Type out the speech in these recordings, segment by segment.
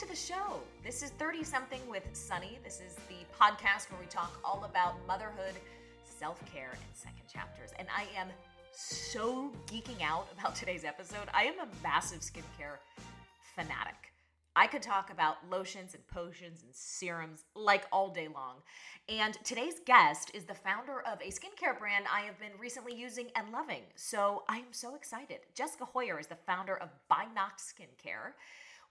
to the show. This is 30 something with Sunny. This is the podcast where we talk all about motherhood, self care, and second chapters. And I am so geeking out about today's episode. I am a massive skincare fanatic. I could talk about lotions and potions and serums like all day long. And today's guest is the founder of a skincare brand I have been recently using and loving. So I am so excited. Jessica Hoyer is the founder of Nacht Skincare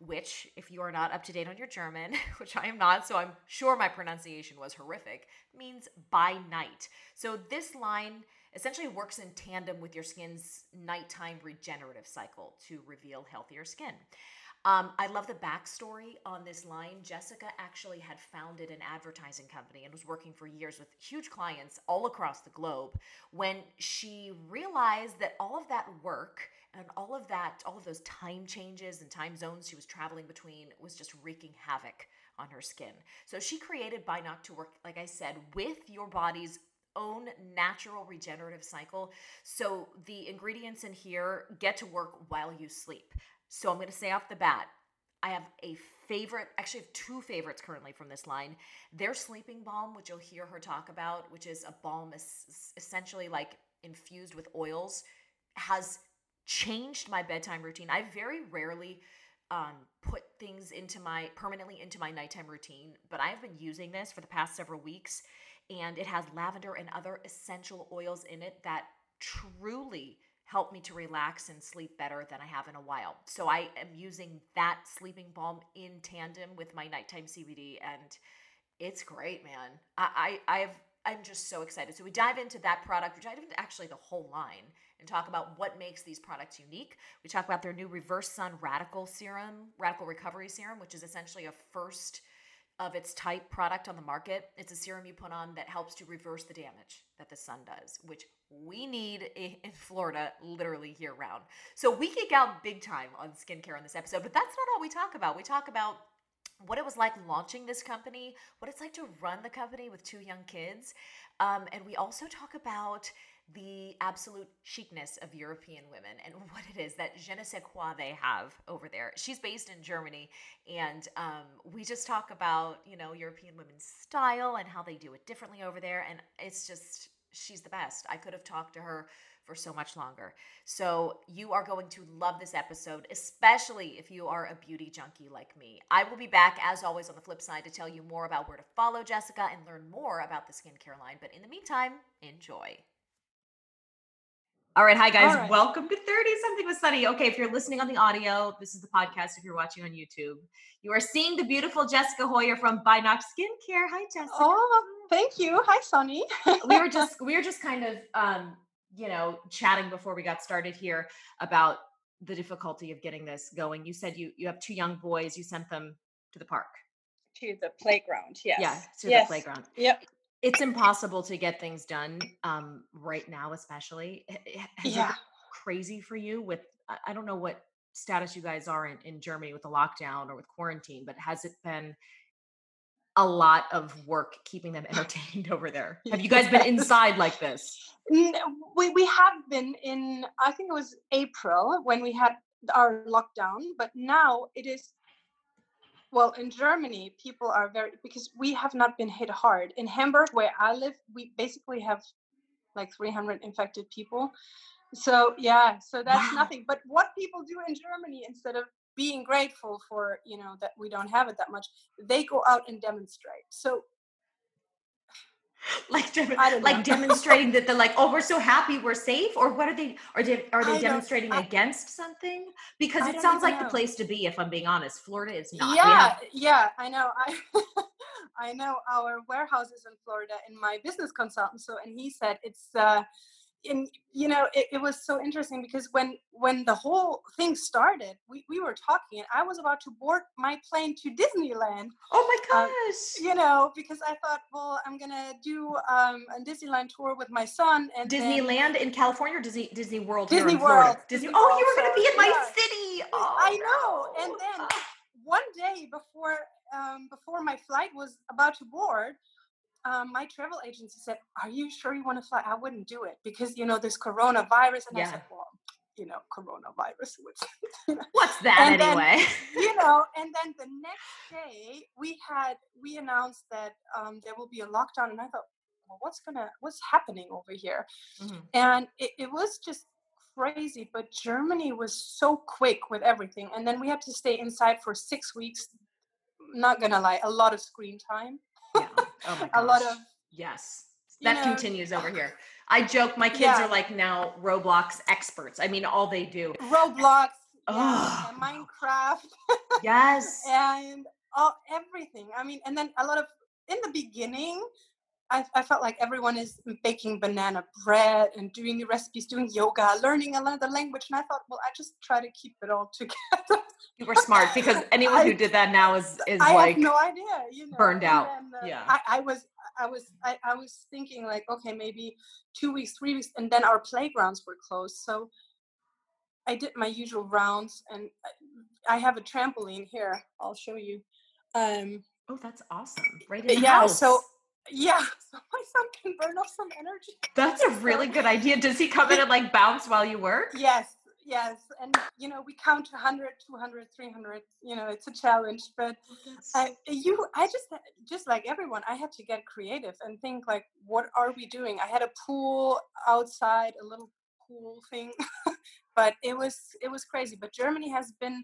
which, if you are not up to date on your German, which I am not, so I'm sure my pronunciation was horrific, means by night. So this line essentially works in tandem with your skin's nighttime regenerative cycle to reveal healthier skin. Um, I love the backstory on this line. Jessica actually had founded an advertising company and was working for years with huge clients all across the globe when she realized that all of that work and all of that, all of those time changes and time zones she was traveling between was just wreaking havoc on her skin. So she created Nacht to work, like I said, with your body's own natural regenerative cycle. So the ingredients in here get to work while you sleep. So I'm going to say off the bat, I have a favorite, actually, I have two favorites currently from this line. Their sleeping balm, which you'll hear her talk about, which is a balm essentially like infused with oils, has changed my bedtime routine. I very rarely um, put things into my permanently into my nighttime routine, but I have been using this for the past several weeks, and it has lavender and other essential oils in it that truly help me to relax and sleep better than I have in a while. So I am using that sleeping balm in tandem with my nighttime CBD, and it's great, man. I, I I've I'm just so excited. So we dive into that product, we dive into actually the whole line and talk about what makes these products unique. We talk about their new Reverse Sun Radical Serum, Radical Recovery Serum, which is essentially a first of its type product on the market. It's a serum you put on that helps to reverse the damage that the sun does, which we need in Florida literally year round. So we geek out big time on skincare on this episode, but that's not all we talk about. We talk about what it was like launching this company, what it's like to run the company with two young kids. Um, and we also talk about the absolute chicness of European women and what it is that je ne sais quoi they have over there. She's based in Germany, and um, we just talk about you know European women's style and how they do it differently over there, and it's just she's the best. I could have talked to her for so much longer. So you are going to love this episode, especially if you are a beauty junkie like me. I will be back as always on the flip side to tell you more about where to follow Jessica and learn more about the skincare line. But in the meantime, enjoy. All right, hi guys. Right. Welcome to 30 something with Sunny. Okay, if you're listening on the audio, this is the podcast. If you're watching on YouTube, you are seeing the beautiful Jessica Hoyer from Bynacht Skincare. Hi, Jessica. Oh, thank you. Hi, Sunny. we were just we were just kind of um, you know, chatting before we got started here about the difficulty of getting this going. You said you you have two young boys. You sent them to the park. To the playground. Yes. Yeah, to yes. the playground. Yep it's impossible to get things done um, right now, especially. Has yeah. crazy for you with, I don't know what status you guys are in, in Germany with the lockdown or with quarantine, but has it been a lot of work keeping them entertained over there? Have you guys been inside like this? We, we have been in, I think it was April when we had our lockdown, but now it is well, in Germany, people are very because we have not been hit hard. In Hamburg, where I live, we basically have like 300 infected people. So yeah, so that's wow. nothing. But what people do in Germany instead of being grateful for you know that we don't have it that much, they go out and demonstrate. So like like demonstrating that they're like oh we're so happy we're safe or what are they are they are they I demonstrating I, against something? Because it sounds like know. the place to be if i'm being honest. Florida is not yeah have- yeah i know i i know our warehouses in florida and my business consultant so and he said it's uh and you know it, it, was so interesting because when when the whole thing started we, we were talking and i was about to board my plane to disneyland oh my um, gosh you know because i thought well i'm gonna do um, a disneyland tour with my son and disneyland then, in california or disney disney world disney world disney, disney oh you were gonna be in my yeah. city oh, i know no. and then one day before um, before my flight was about to board um, my travel agency said, "Are you sure you want to fly?" I wouldn't do it because you know this coronavirus, and yeah. I said, "Well, you know, coronavirus. Which, What's that and anyway? Then, you know, and then the next day we had we announced that um, there will be a lockdown, and I thought, well, what's gonna what's happening over here? Mm-hmm. And it, it was just crazy. But Germany was so quick with everything, and then we had to stay inside for six weeks. Not gonna lie, a lot of screen time. Yeah. Oh a lot of yes. That know, continues over here. I joke, my kids yeah. are like now Roblox experts. I mean, all they do. Roblox, yeah, Minecraft. yes. and all everything. I mean, and then a lot of in the beginning, I, I, felt like everyone is baking banana bread and doing the recipes, doing yoga, learning another language. And I thought, well, I just try to keep it all together. You were smart because anyone I, who did that now is is I like no idea, you know, burned out. Then, uh, yeah, I, I, was I was I, I was thinking like, okay, maybe two weeks, three weeks, and then our playgrounds were closed. So I did my usual rounds, and I have a trampoline here. I'll show you. Um, oh, that's awesome! Right in yeah. House. So yeah, so my son can burn off some energy. That's a really good idea. Does he come in and like bounce while you work? Yes, yes. And you know, we count 100, 200, 300. You know, it's a challenge. But oh, I, you, I just, just like everyone, I had to get creative and think like, what are we doing? I had a pool outside, a little pool thing, but it was, it was crazy. But Germany has been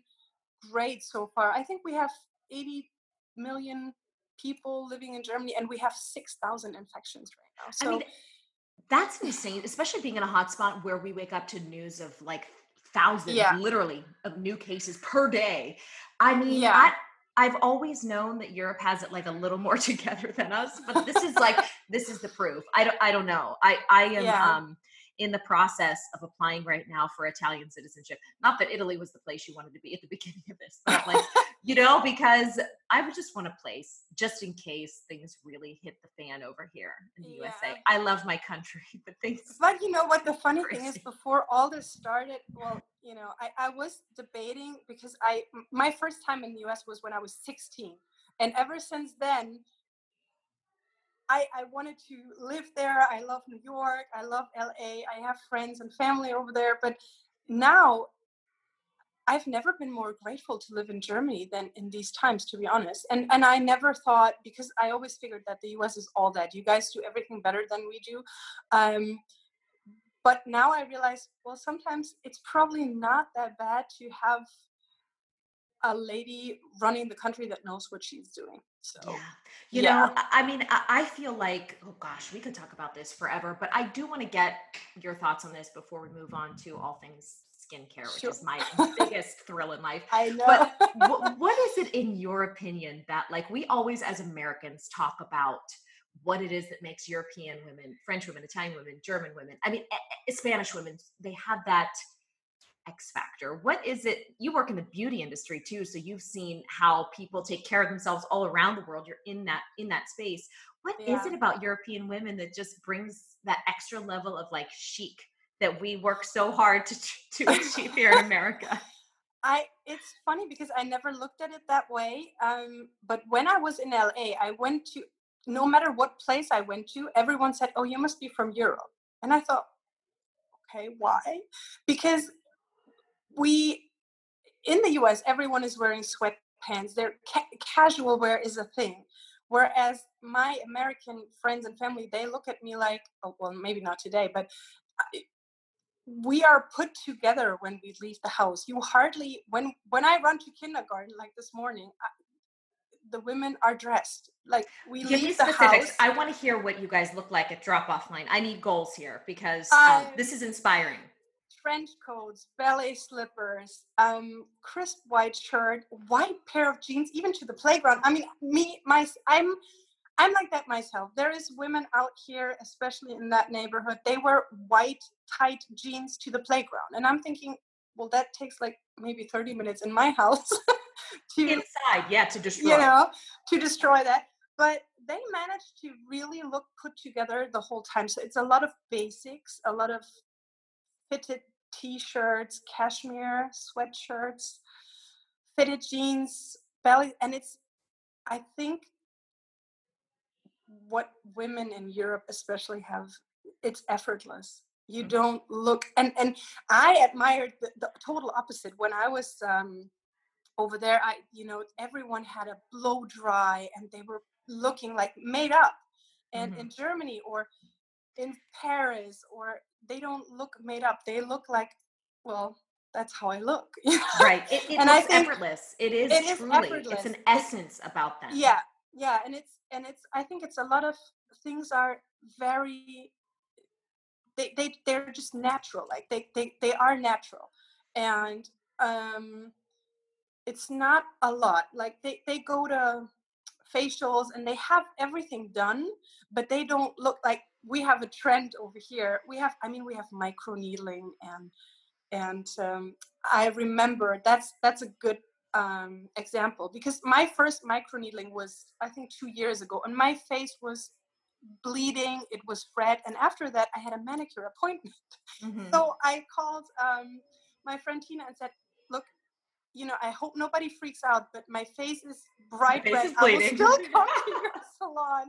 great so far. I think we have 80 million people living in Germany, and we have 6,000 infections right now. So I mean, that's insane, especially being in a hotspot where we wake up to news of like thousands, yeah. literally, of new cases per day. I mean, yeah. I, I've always known that Europe has it like a little more together than us, but this is like this is the proof. I don't I don't know. I I am yeah. um in the process of applying right now for Italian citizenship. Not that Italy was the place you wanted to be at the beginning of this, but like, you know, because I would just want a place just in case things really hit the fan over here in the yeah. USA. I love my country, but things. But you know what? The funny crazy. thing is, before all this started, well, you know, I, I was debating because I, my first time in the US was when I was 16. And ever since then, I, I wanted to live there. I love New York. I love LA. I have friends and family over there. But now I've never been more grateful to live in Germany than in these times, to be honest. And and I never thought because I always figured that the US is all that. You guys do everything better than we do. Um, but now I realize, well, sometimes it's probably not that bad to have a lady running the country that knows what she's doing. So, yeah. you yeah. know, I mean, I feel like, oh gosh, we could talk about this forever, but I do want to get your thoughts on this before we move on to all things skincare, which sure. is my biggest thrill in life. I know. But what is it, in your opinion, that like we always as Americans talk about? what it is that makes European women, French women, Italian women, German women, I mean, eh, eh, Spanish women, they have that X factor? What is it? You work in the beauty industry too, so you've seen how people take care of themselves all around the world. You're in that in that space. What yeah. is it about European women that just brings that extra level of like chic that we work so hard to to achieve here in America? I it's funny because I never looked at it that way. Um, but when I was in LA, I went to no matter what place I went to, everyone said, "Oh, you must be from Europe," and I thought, okay, why? Because we in the US, everyone is wearing sweatpants. Their ca- casual wear is a thing. Whereas my American friends and family, they look at me like, oh, well, maybe not today, but we are put together when we leave the house. You hardly, when when I run to kindergarten like this morning, I, the women are dressed like we Give leave the house. I want to hear what you guys look like at drop off line. I need goals here because um, this is inspiring trench coats, ballet slippers, um, crisp white shirt, white pair of jeans, even to the playground. I mean, me, my, I'm, I'm like that myself. There is women out here, especially in that neighborhood. They wear white tight jeans to the playground, and I'm thinking, well, that takes like maybe 30 minutes in my house to inside, yeah, to destroy. You know, to destroy that. But they manage to really look put together the whole time. So it's a lot of basics, a lot of fitted t-shirts, cashmere sweatshirts, fitted jeans, belly, and it's I think what women in Europe especially have it's effortless. you mm-hmm. don't look and and i admired the, the total opposite when i was um over there i you know everyone had a blow dry and they were looking like made up and mm-hmm. in germany or in paris or they don't look made up they look like well that's how i look right it, it and I think effortless it is it truly is effortless. it's an essence it's, about them yeah yeah and it's and it's i think it's a lot of things are very they, they they're just natural like they they, they are natural and um it's not a lot like they, they go to facials and they have everything done but they don't look like we have a trend over here. We have i mean we have micro needling and and um, i remember that's that's a good um, example because my first micro needling was i think two years ago and my face was bleeding it was red and after that i had a manicure appointment. Mm-hmm. so i called um, my friend tina and said look you know i hope nobody freaks out but my face is bright face red. is i will still come to your salon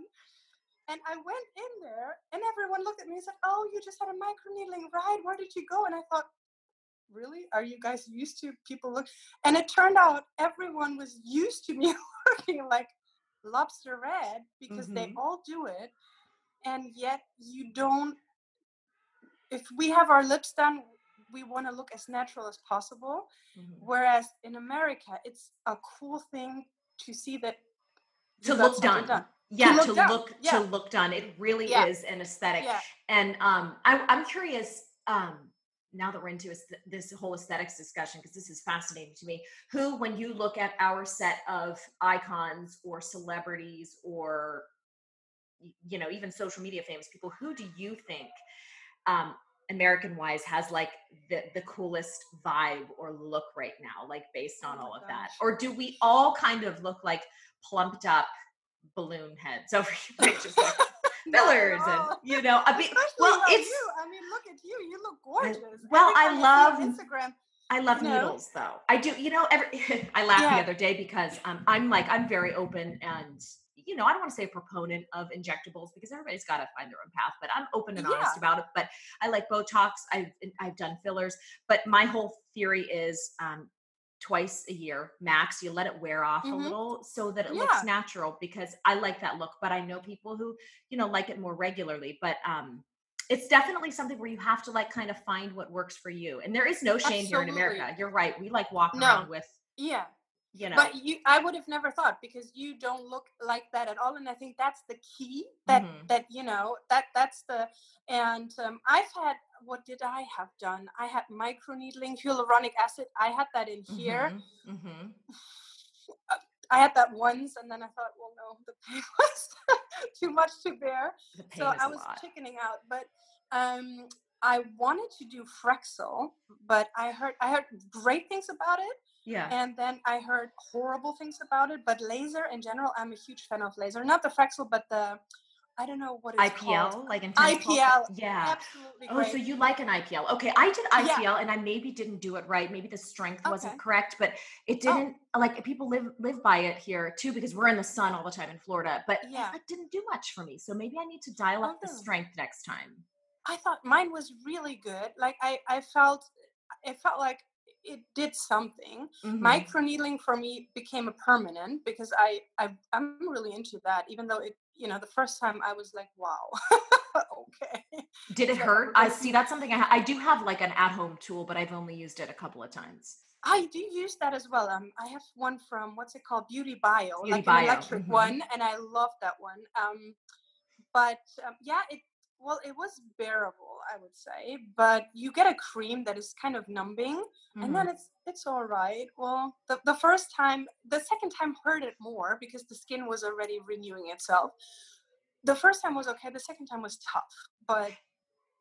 and i went in there and everyone looked at me and said oh you just had a micro needling right where did you go and i thought really are you guys used to people look and it turned out everyone was used to me looking like lobster red because mm-hmm. they all do it and yet you don't if we have our lips done we want to look as natural as possible mm-hmm. whereas in america it's a cool thing to see that to look done. done. Yeah to look to look, yeah. to look done it really yeah. is an aesthetic yeah. and um I, i'm curious um now that we're into this whole aesthetics discussion because this is fascinating to me who when you look at our set of icons or celebrities or you know even social media famous people who do you think um american wise has like the the coolest vibe or look right now like based on oh all of that or do we all kind of look like plumped up balloon heads over just like fillers and you know I mean well it's you. I mean look at you you look gorgeous well I love Instagram I love you know? needles though I do you know every I laughed yeah. the other day because um, I'm like I'm very open and you know, I don't want to say a proponent of injectables because everybody's got to find their own path, but I'm open and yeah. honest about it. But I like Botox. I've I've done fillers, but my whole theory is um, twice a year max you let it wear off mm-hmm. a little so that it yeah. looks natural because i like that look but i know people who you know like it more regularly but um it's definitely something where you have to like kind of find what works for you and there is no shame Absolutely. here in america you're right we like walk no. around with yeah you know but you i would have never thought because you don't look like that at all and i think that's the key that mm-hmm. that you know that that's the and um, i've had what did i have done i had microneedling hyaluronic acid i had that in here mm-hmm. Mm-hmm. i had that once and then i thought well no the pain was too much to bear so i was chickening out but um I wanted to do Fraxel, but I heard I heard great things about it. Yeah. And then I heard horrible things about it, but laser in general, I'm a huge fan of laser. Not the Fraxel, but the I don't know what it's IPL, called. like intense IPL. Yeah. Absolutely. Oh, so you like an IPL? Okay, I did IPL, yeah. and I maybe didn't do it right. Maybe the strength okay. wasn't correct, but it oh. didn't. Oh. Like people live live by it here too, because we're in the sun all the time in Florida. But yeah, it didn't do much for me. So maybe I need to dial up the oh. strength next time. I thought mine was really good. Like I, I felt, it felt like it did something. Mm-hmm. Microneedling for me became a permanent because I, I I'm really into that. Even though it, you know, the first time I was like, wow, okay. Did it hurt? I see. That's something I ha- I do have like an at home tool, but I've only used it a couple of times. I do use that as well. Um, I have one from what's it called, Beauty Bio, Beauty like Bio. an electric mm-hmm. one, and I love that one. Um, but um, yeah, it well it was bearable i would say but you get a cream that is kind of numbing mm-hmm. and then mm-hmm. it's it's all right well the, the first time the second time hurt it more because the skin was already renewing itself the first time was okay the second time was tough but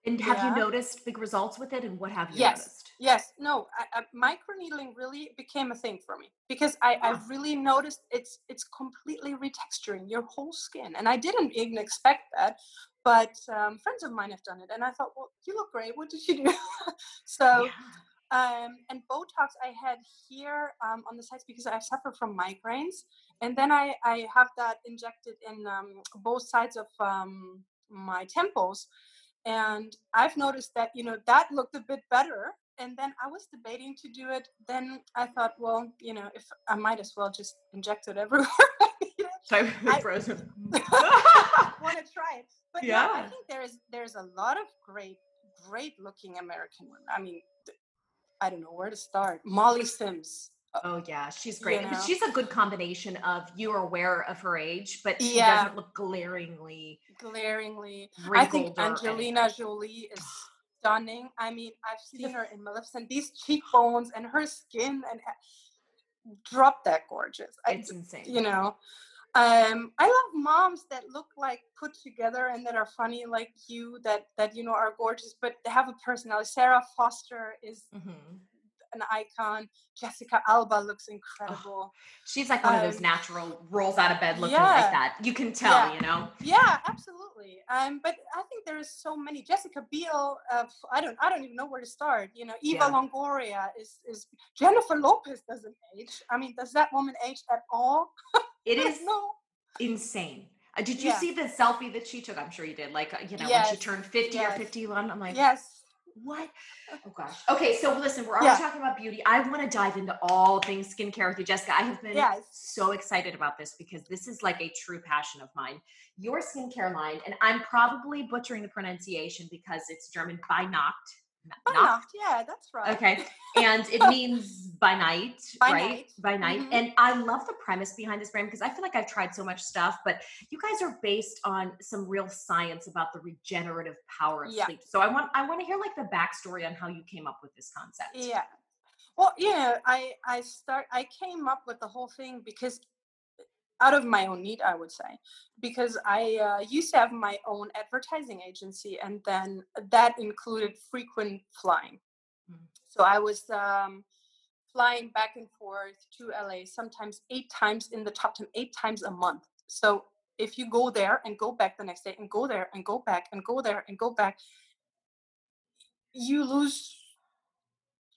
and have yeah. you noticed big results with it and what have you yes. noticed yes no I, I, microneedling really became a thing for me because I, yeah. i've really noticed it's it's completely retexturing your whole skin and i didn't even expect that but um, friends of mine have done it and i thought well you look great what did you do so yeah. um, and botox i had here um, on the sides because i suffer from migraines and then i i have that injected in um, both sides of um, my temples and I've noticed that you know that looked a bit better. And then I was debating to do it. Then I thought, well, you know, if I might as well just inject it everywhere. So frozen. want to try it. But yeah. I think there's there's a lot of great great looking American women. I mean, I don't know where to start. Molly Sims. Oh yeah, she's great. You know? She's a good combination of you are aware of her age, but she yeah. doesn't look glaringly glaringly. I think Angelina Jolie is stunning. I mean, I've seen her in Maleficent. These cheekbones and her skin and drop that gorgeous. It's I, insane. You know, um, I love moms that look like put together and that are funny like you, that that you know are gorgeous, but they have a personality. Sarah Foster is mm-hmm. An icon. Jessica Alba looks incredible. Oh, she's like one um, of those um, natural rolls out of bed looking yeah, like that. You can tell, yeah. you know. Yeah, absolutely. Um, but I think there is so many. Jessica Biel. Uh, I don't. I don't even know where to start. You know, Eva yeah. Longoria is is Jennifer Lopez doesn't age. I mean, does that woman age at all? It is no. insane. Uh, did you see the selfie that she took? I'm sure you did. Like, uh, you know, yes. when she turned 50 yes. or 51. I'm like, yes. What? Oh gosh. Okay, so listen, we're already yeah. talking about beauty. I want to dive into all things skincare with you, Jessica. I have been yes. so excited about this because this is like a true passion of mine. Your skincare line, and I'm probably butchering the pronunciation because it's German Bynacht Nacht. Yeah, that's right. Okay. And it means by night, by right? Night. By night. Mm-hmm. And I love the premise behind this brand because I feel like I've tried so much stuff, but you guys are based on some real science about the regenerative power of yeah. sleep. So I want I want to hear like the backstory on how you came up with this concept. Yeah. Well, yeah, I I start I came up with the whole thing because out of my own need, I would say, because I uh, used to have my own advertising agency, and then that included frequent flying. Mm. So I was um, flying back and forth to LA, sometimes eight times in the top 10, eight times a month. So if you go there and go back the next day, and go there and go back and go there and go back, you lose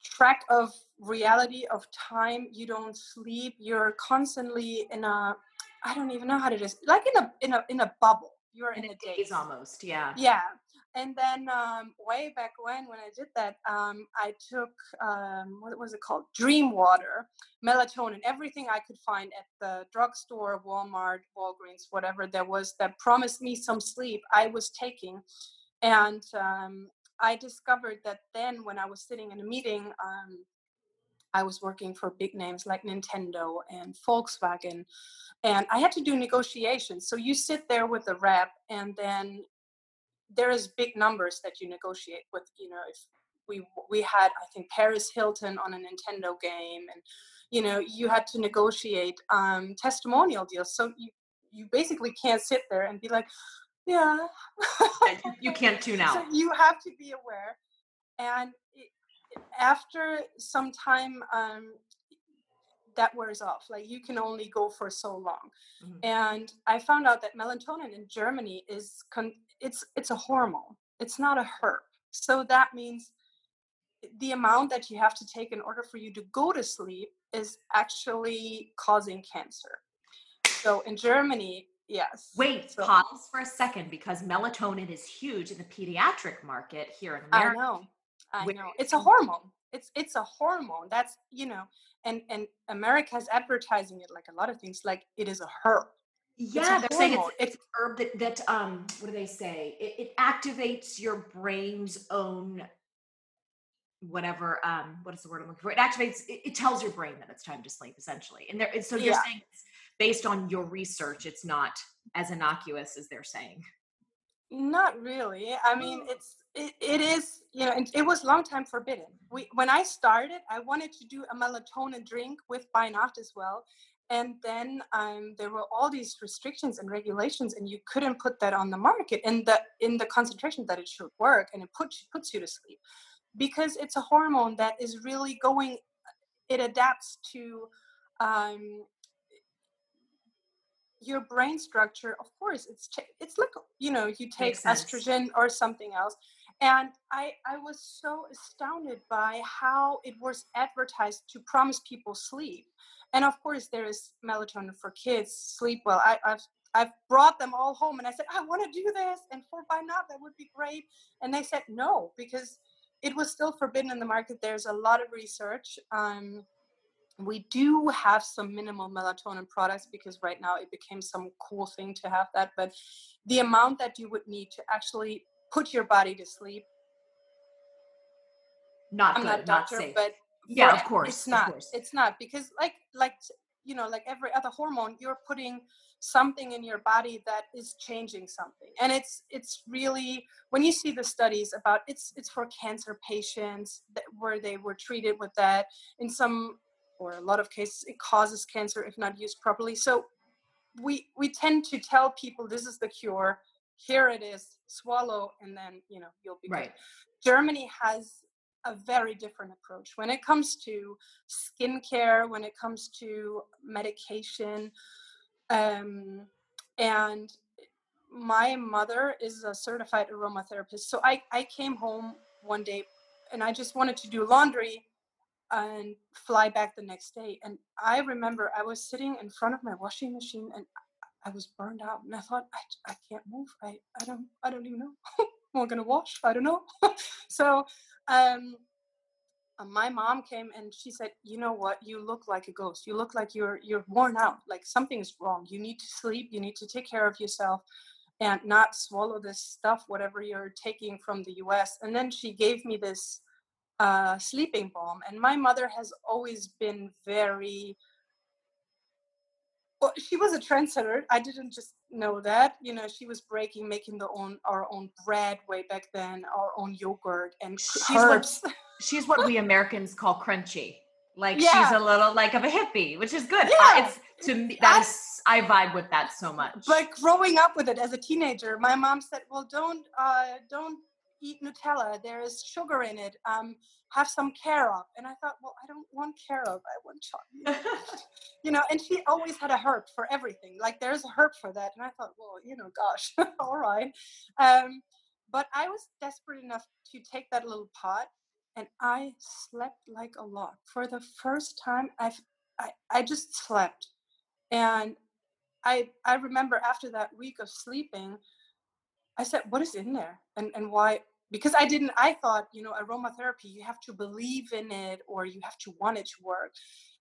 track of reality of time you don't sleep you're constantly in a I don't even know how to just like in a in a in a bubble. You're in, in a, daze. daze almost, yeah. Yeah. And then um, way back when, when I did that, um, I took um, what was it called? Dream water, melatonin, everything I could find at the drugstore, Walmart, Walgreens, whatever there was that promised me some sleep. I was taking, and um, I discovered that then when I was sitting in a meeting, um, I was working for big names like Nintendo and Volkswagen, and I had to do negotiations. So you sit there with the rep, and then there is big numbers that you negotiate with. You know, if we we had I think Paris Hilton on a Nintendo game, and you know you had to negotiate um, testimonial deals. So you you basically can't sit there and be like, yeah, you can't tune out. So you have to be aware, and after some time um, that wears off like you can only go for so long. Mm-hmm. and i found out that melatonin in germany is con- it's it's a hormone it's not a herb. So that means the amount that you have to take in order for you to go to sleep is actually causing cancer. So in germany yes. Wait so, pause for a second because melatonin is huge in the pediatric market here in america i know know. It's a hormone. It's it's a hormone. That's you know, and and America's advertising it like a lot of things, like it is a herb. Yeah, they're saying it's, it's, herb that that um what do they say? It, it activates your brain's own whatever um what is the word I'm looking for? It activates it, it tells your brain that it's time to sleep essentially. And there so you're yeah. saying based on your research, it's not as innocuous as they're saying. Not really. I mean, oh. it's it, it is you know, and it was long time forbidden. We when I started, I wanted to do a melatonin drink with Bynacht as well, and then um, there were all these restrictions and regulations, and you couldn't put that on the market in the in the concentration that it should work, and it puts puts you to sleep because it's a hormone that is really going. It adapts to um, your brain structure of course it's it's like you know you take estrogen or something else and i i was so astounded by how it was advertised to promise people sleep and of course there is melatonin for kids sleep well i I've, I've brought them all home and I said, I want to do this. And for why not? That would be great. And they said no, because it was still forbidden in the market. There's a lot of research. Um, we do have some minimal melatonin products because right now it became some cool thing to have that. But the amount that you would need to actually put your body to sleep. Not I'm good, not doctor, not safe. but yeah, of course, it's not. Course. It's not because like like you know like every other hormone, you're putting something in your body that is changing something and it's it's really when you see the studies about it's it's for cancer patients that, where they were treated with that in some or a lot of cases it causes cancer if not used properly so we we tend to tell people this is the cure here it is swallow and then you know you'll be right good. germany has a very different approach when it comes to skincare when it comes to medication um, and my mother is a certified aromatherapist. So I, I came home one day and I just wanted to do laundry and fly back the next day. And I remember I was sitting in front of my washing machine and I was burned out. And I thought, I, I can't move. I, I don't I don't even know. I'm I gonna wash? I don't know. so um, uh, my mom came and she said you know what you look like a ghost you look like you're you're worn out like something's wrong you need to sleep you need to take care of yourself and not swallow this stuff whatever you're taking from the us and then she gave me this uh, sleeping balm and my mother has always been very well, she was a trendsetter. I didn't just know that. You know, she was breaking, making the own our own bread way back then, our own yogurt and she's herbs. What, she's what we Americans call crunchy. Like yeah. she's a little like of a hippie, which is good. Yeah. It's to me that I, is I vibe with that so much. But growing up with it as a teenager, my mom said, "Well, don't uh, don't eat Nutella. There is sugar in it. Um, have some carob. And I thought, well, I don't want carob. I want chocolate. you know, and she always had a herb for everything. Like there's a herb for that. And I thought, well, you know, gosh, all right. Um, but I was desperate enough to take that little pot and I slept like a log. For the first time, I've, I, I just slept. And I, I remember after that week of sleeping, I said, what is in there? And, and why, because I didn't, I thought, you know, aromatherapy, you have to believe in it or you have to want it to work.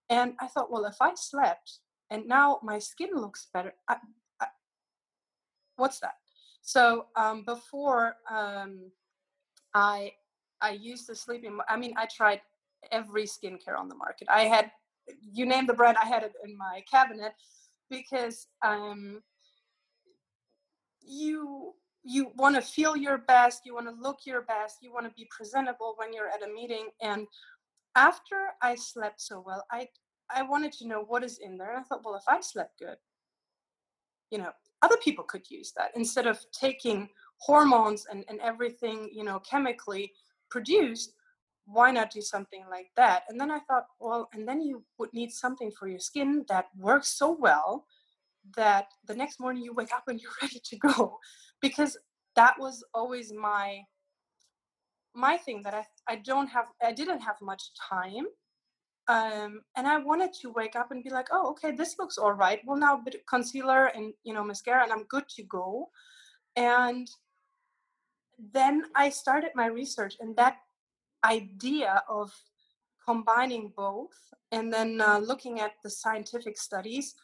And I thought, well, if I slept and now my skin looks better, I, I, what's that? So um, before um, I I used the sleeping, I mean, I tried every skincare on the market. I had, you name the brand, I had it in my cabinet because um, you you want to feel your best, you want to look your best, you want to be presentable when you're at a meeting. And after I slept so well, I I wanted to know what is in there. And I thought, well, if I slept good, you know, other people could use that instead of taking hormones and, and everything, you know, chemically produced. Why not do something like that? And then I thought, well, and then you would need something for your skin that works so well that the next morning you wake up and you're ready to go because that was always my my thing that I, I don't have I didn't have much time um, and I wanted to wake up and be like oh okay this looks all right. Well now bit concealer and you know mascara and I'm good to go. And then I started my research and that idea of combining both and then uh, looking at the scientific studies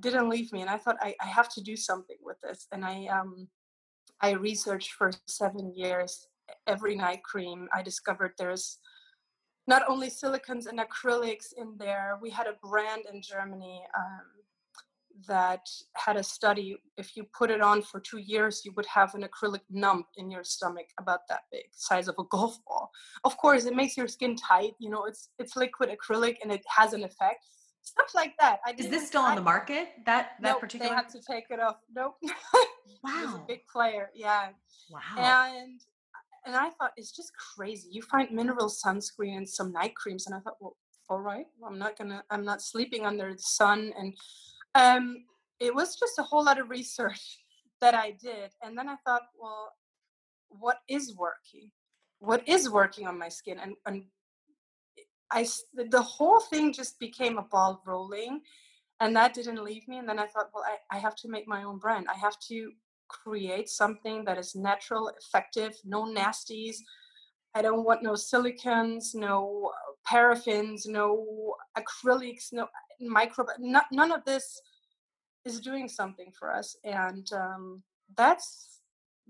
didn't leave me and i thought I, I have to do something with this. And i um i researched for seven years every night cream. I discovered there's not only silicons and acrylics in there we had a brand in germany um, that had a study if you put it on for two years you would have an acrylic lump in your stomach about that big size of a golf ball. Of course it makes your skin tight you know it's it's liquid acrylic and it has an effect stuff like that. I Is this still on the market? That that nope, particular? They had to take it off. Nope. wow. a big player. Yeah. Wow. And and I thought it's just crazy. You find mineral sunscreen and some night creams, and I thought, well, all right, I'm not gonna, I'm not sleeping under the sun, and um, it was just a whole lot of research that I did, and then I thought, well, what is working? What is working on my skin, and and I the whole thing just became a ball rolling, and that didn't leave me and then i thought well I, I have to make my own brand. I have to create something that is natural effective no nasties. I don't want no silicons no paraffins no acrylics no micro no, none of this is doing something for us and um, that's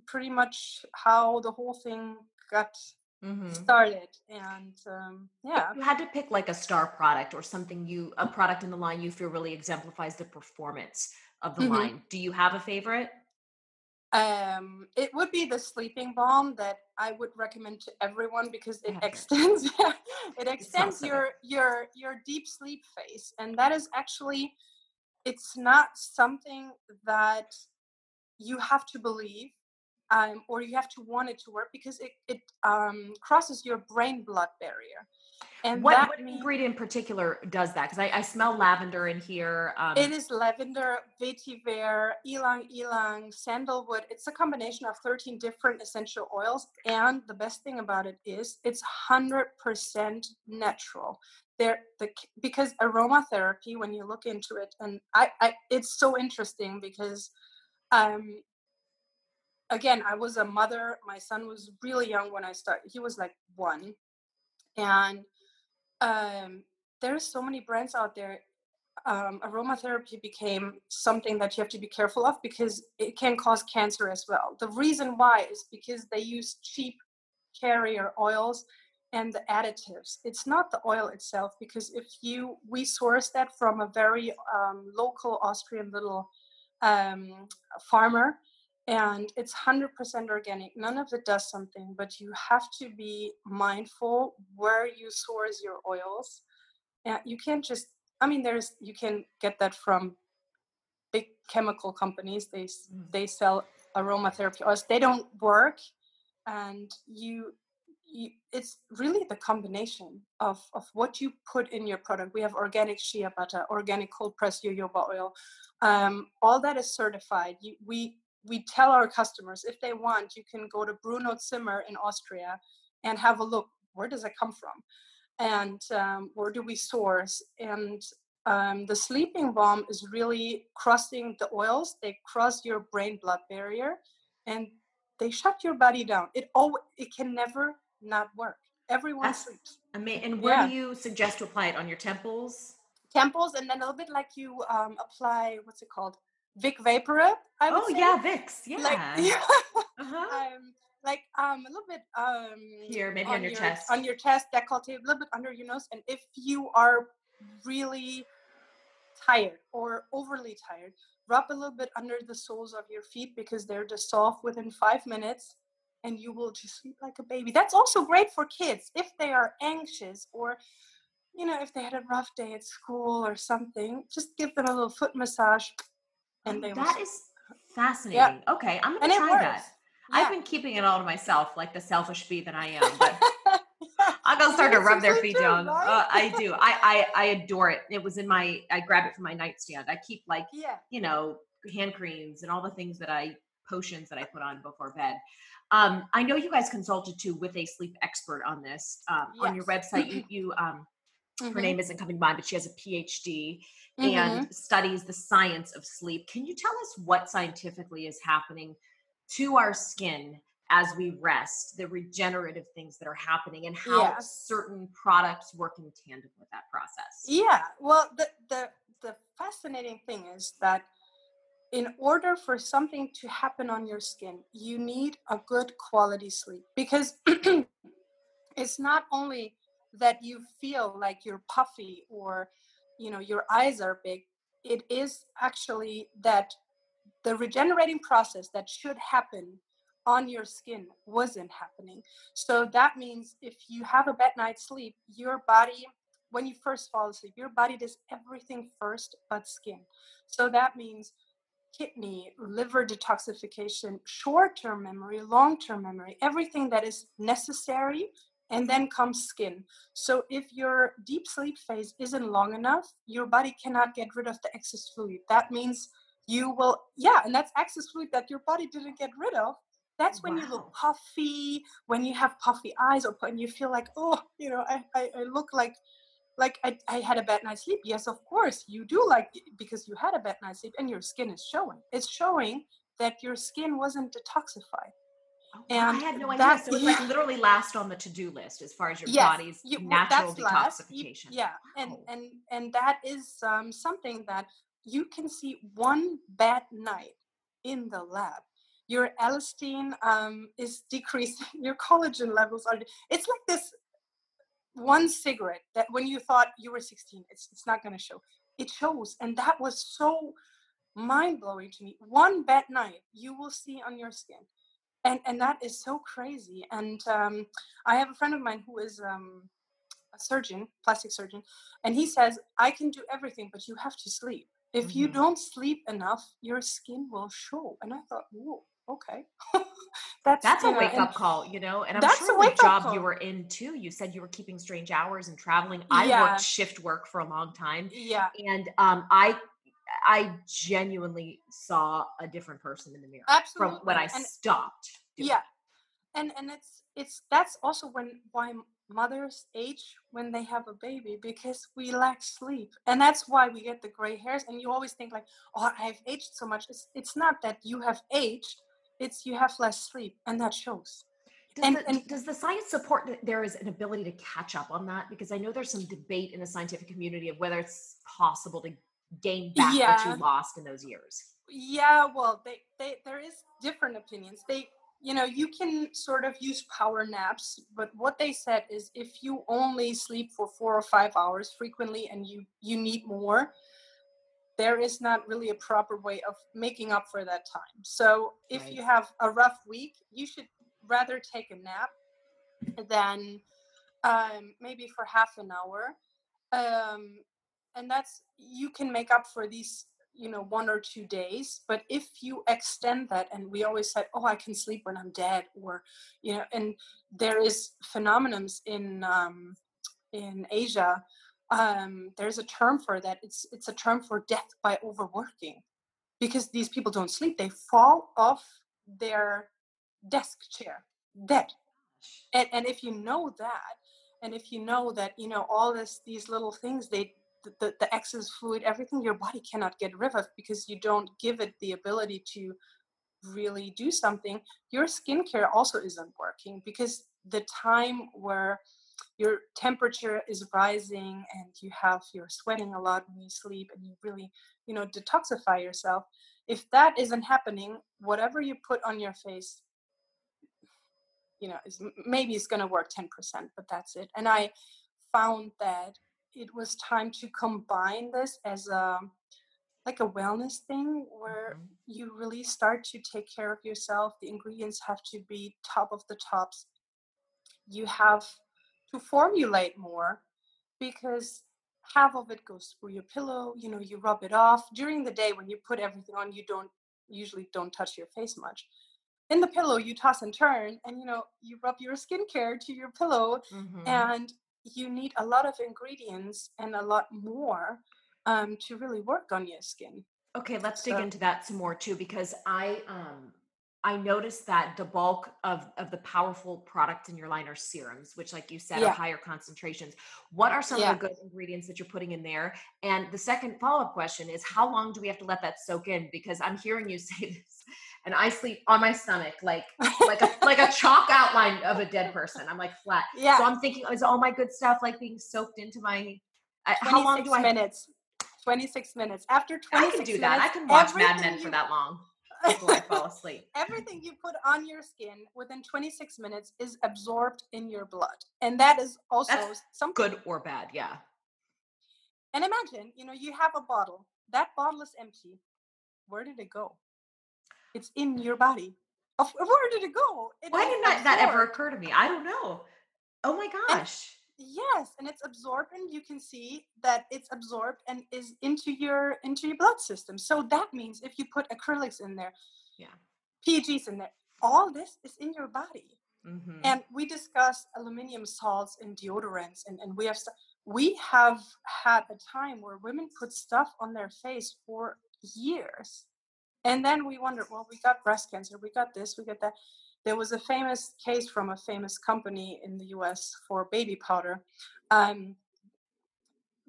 pretty much how the whole thing got mm-hmm. started and um, yeah. you had to pick like a star product or something you a product in the line you feel really exemplifies the performance of the mm-hmm. line. Do you have a favorite? Um it would be the sleeping balm that i would recommend to everyone because it extends it extends your your your deep sleep phase and that is actually it's not something that you have to believe um, or you have to want it to work because it, it um, crosses your brain blood barrier. And what, what means, ingredient in particular does that? Because I, I, smell lavender in here. Um, it is lavender, vetiver, ylang ylang, sandalwood. It's a combination of 13 different essential oils. And the best thing about it is it's 100% natural. There, the, because aromatherapy, when you look into it, and I, I it's so interesting because um, again, I was a mother. My son was really young when I started. He was like one, and um, there's so many brands out there. Um, aromatherapy became something that you have to be careful of because it can cause cancer as well. The reason why is because they use cheap carrier oils and the additives. It's not the oil itself because if you we source that from a very um, local Austrian little um, farmer and it's 100% organic. None of it does something but you have to be mindful where you source your oils. And you can't just i mean there's you can get that from big chemical companies. They mm. they sell aromatherapy oils. They don't work and you, you it's really the combination of of what you put in your product. We have organic shea butter organic cold pressed jojoba oil. Um, all that is certified. You, we we tell our customers if they want, you can go to Bruno Zimmer in Austria and have a look. Where does it come from? And um, where do we source? And um, the sleeping balm is really crossing the oils. They cross your brain blood barrier, and they shut your body down. It all it can never not work. Everyone That's sleeps. Amazing. And where yeah. do you suggest to apply it on your temples? Temples, and then a little bit like you um, apply what's it called? Vicks VapoRub. I would oh say. yeah, Vicks. Yeah. Like, yeah. uh-huh. um, like um, a little bit um, here, maybe on, on your, your, chest. On your chest, decollete, a little bit under your nose, and if you are really tired or overly tired, rub a little bit under the soles of your feet because they're just soft within five minutes and you will just sleep like a baby. That's also great for kids if they are anxious or you know, if they had a rough day at school or something, just give them a little foot massage and that is fascinating. Okay, I'm gonna try that. Yeah. I've been keeping it all to myself, like the selfish bee that I am. But I'm gonna start to rub their feet down. Right? Uh, I do. I, I I adore it. It was in my. I grab it from my nightstand. I keep like yeah. you know hand creams and all the things that I potions that I put on before bed. Um, I know you guys consulted too with a sleep expert on this. Um, yes. On your website, you, you um, mm-hmm. her name isn't coming to mind, but she has a PhD mm-hmm. and studies the science of sleep. Can you tell us what scientifically is happening to our skin as we rest, the regenerative things that are happening, and how yeah. certain products work in tandem with that process? Yeah, well, the, the, the fascinating thing is that in order for something to happen on your skin, you need a good quality sleep because it's not only that you feel like you're puffy or you know your eyes are big it is actually that the regenerating process that should happen on your skin wasn't happening. So that means if you have a bad night's sleep your body when you first fall asleep your body does everything first but skin. So that means kidney liver detoxification short-term memory long-term memory everything that is necessary and then comes skin. So if your deep sleep phase isn't long enough, your body cannot get rid of the excess fluid. That means you will, yeah, and that's excess fluid that your body didn't get rid of. That's when wow. you look puffy, when you have puffy eyes, or when you feel like, oh, you know, I, I, I look like like I, I had a bad night's sleep yes of course you do like because you had a bad night's sleep and your skin is showing it's showing that your skin wasn't detoxified And I had no idea. So it's like literally last on the to-do list as far as your Yes, body's you- natural that's last. You- detoxification. yeah and Wow. and and that is um, something that you can see one bad night in the lab your elastin um, is decreasing your collagen levels are it's like this one cigarette that when you thought you were 16 it's, it's not going to show it shows and that was so mind-blowing to me one bad night you will see on your skin and and that is so crazy and um, i have a friend of mine who is um, a surgeon plastic surgeon and he says i can do everything but you have to sleep if you Mhm. don't sleep enough your skin will show and i thought whoa okay that's That's a know, wake up call, you know. And I'm That's sure the job you call. were in too. You said you were keeping strange hours and traveling. I Yeah. worked shift work for a long time, yeah and um, I I genuinely saw a different person in the mirror absolutely from when I and stopped. doing yeah and and it's it's that's also when why mothers age when they have a baby because we lack sleep and that's why we get the gray hairs and you always think like oh i've aged so much it's it's not that you have aged it's you have less sleep and that shows Does, And- the, and- does the science support that there is an ability to catch up on that? Because I know there's some debate in the scientific community of whether it's possible to gain back what you lost in those years. yeah well they, they there is different opinions they you know you can sort of use power naps but what they said is if you only sleep for four or five hours frequently and you you need more there is not really a proper way of making up for that time so if Right. you have a rough week you should rather take a nap than um, maybe for half an hour um, and that's you can make up for these you know one or two days but if you extend that and we always said oh i can sleep when i'm dead or you know and there is phenomenons in um, in asia um, there's a term for that. It's it's a term for death by overworking because these people don't sleep. They fall off their desk chair dead. And, and if you know that and if you know that you know all this these little things they the, the, excess fluid everything your body cannot get rid of because you don't give it the ability to really do something your skincare also isn't working because the time where your temperature is rising and you have you're sweating a lot when you sleep and you really you know detoxify yourself if that isn't happening whatever you put on your face you know is maybe it's going to work 10% but that's it. And i found that it was time to combine this as a like a wellness thing where Mhm. you really start to take care of yourself the ingredients have to be top of the tops you have to formulate more because half of it goes through your pillow you know you rub it off during the day when you put everything on you don't usually don't touch your face much in the pillow you toss and turn and you know you rub your skincare to your pillow Mhm. and you need a lot of ingredients and a lot more um, to really work on your skin. Okay, let's dig So- into that some more too, because I um I noticed that the bulk of of the powerful products in your line are serums, which, like you said, Yeah. are higher concentrations. What are some Yeah. of the good ingredients that you're putting in there? And the second follow up question is, how long do we have to let that soak in? Because I'm hearing you say this, and I sleep on my stomach like like a like a chalk outline of a dead person. I'm like flat. yeah So I'm thinking, is all my good stuff like being soaked into my? I- How long do I? minutes 26 minutes after 26 I can do that. I can watch Mad Men for that long before I fall asleep. everything you put on your skin within 26 minutes is absorbed in your blood and that is also That's something Good or bad, yeah. and imagine you know you have a bottle that bottle is empty where did it go it's in your body where did it go It Why did not that ever occur to me? I don't know. Oh my gosh. Yes and it's absorbed and you can see that it's absorbed and is into your into your blood system so that means if you put acrylics in there Yeah. pgs in there all this is in your body Mhm. and we discussed aluminium salts and deodorants and, and we have stu- we have had a time where women put stuff on their face for years and then we wonder well we got breast cancer we got this we got that there was a famous case from a famous company in the us for baby powder um,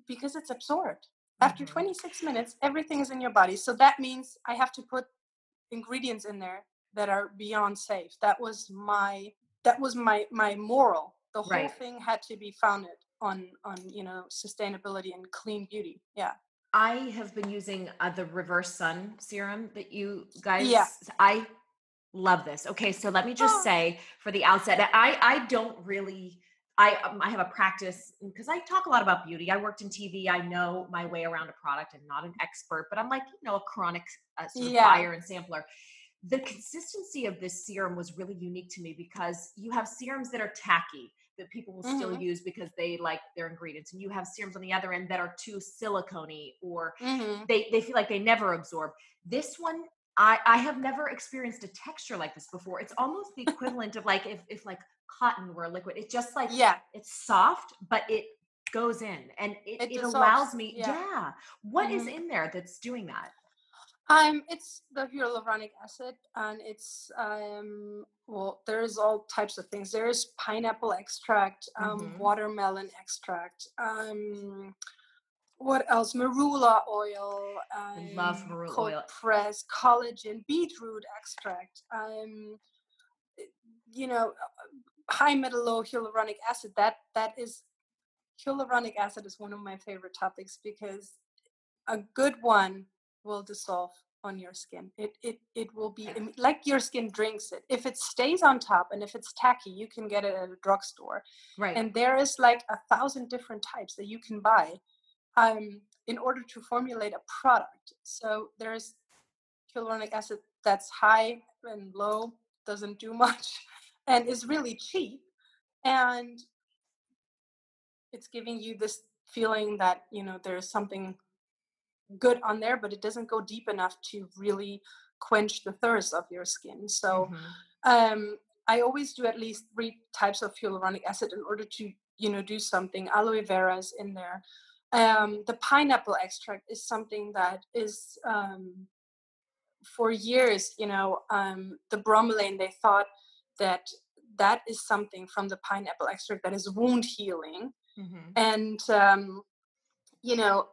because it's absorbed after Mhm. 26 minutes everything is in your body so that means i have to put ingredients in there that are beyond safe that was my that was my my moral the whole Right. thing had to be founded on on you know sustainability and clean beauty yeah I have been using uh, the reverse sun serum that you guys. Yeah. I love this. Okay, so let me just Oh. say for the outset, I I don't really. I um, I have a practice because I talk a lot about beauty. I worked in TV. I know my way around a product. I'm not an expert, but I'm like you know a chronic uh, sort of Yeah. buyer and sampler. The consistency of this serum was really unique to me because you have serums that are tacky that people will still Mhm. use because they like their ingredients, and you have serums on the other end that are too silicone or mm-hmm. they they feel like they never absorb. This one, I I have never experienced a texture like this before. It's almost the equivalent of like if if like cotton were a liquid. It's just like yeah it's soft, but it goes in and it, It it, allows me. yeah. Yeah. What is Mhm. in there that's doing that? Um, it's the hyaluronic acid, and it's um, well, there's all types of things. There's pineapple extract, um, Mhm. watermelon extract. Um, what else? Marula oil. Um, love marula cold oil. Press collagen, beetroot extract. Um, you know, uh, high, metal, low hyaluronic acid. That that is hyaluronic acid is one of my favorite topics because a good one will dissolve on your skin. It it it will be like your skin drinks it. If it stays on top and if it's tacky, you can get it at a drugstore. Right. And there is like a thousand different types that you can buy um, in order to formulate a product. So there's hyaluronic acid that's high and low, doesn't do much, and is really cheap. And it's giving you this feeling that you know there's something good on there but it doesn't go deep enough to really quench the thirst of your skin so Mhm. um, i always do at least three types of hyaluronic acid in order to you know do something aloe vera is in there um, the pineapple extract is something that is um, for years you know um, the bromelain they thought that that is something from the pineapple extract that is wound healing Mhm. and um, you know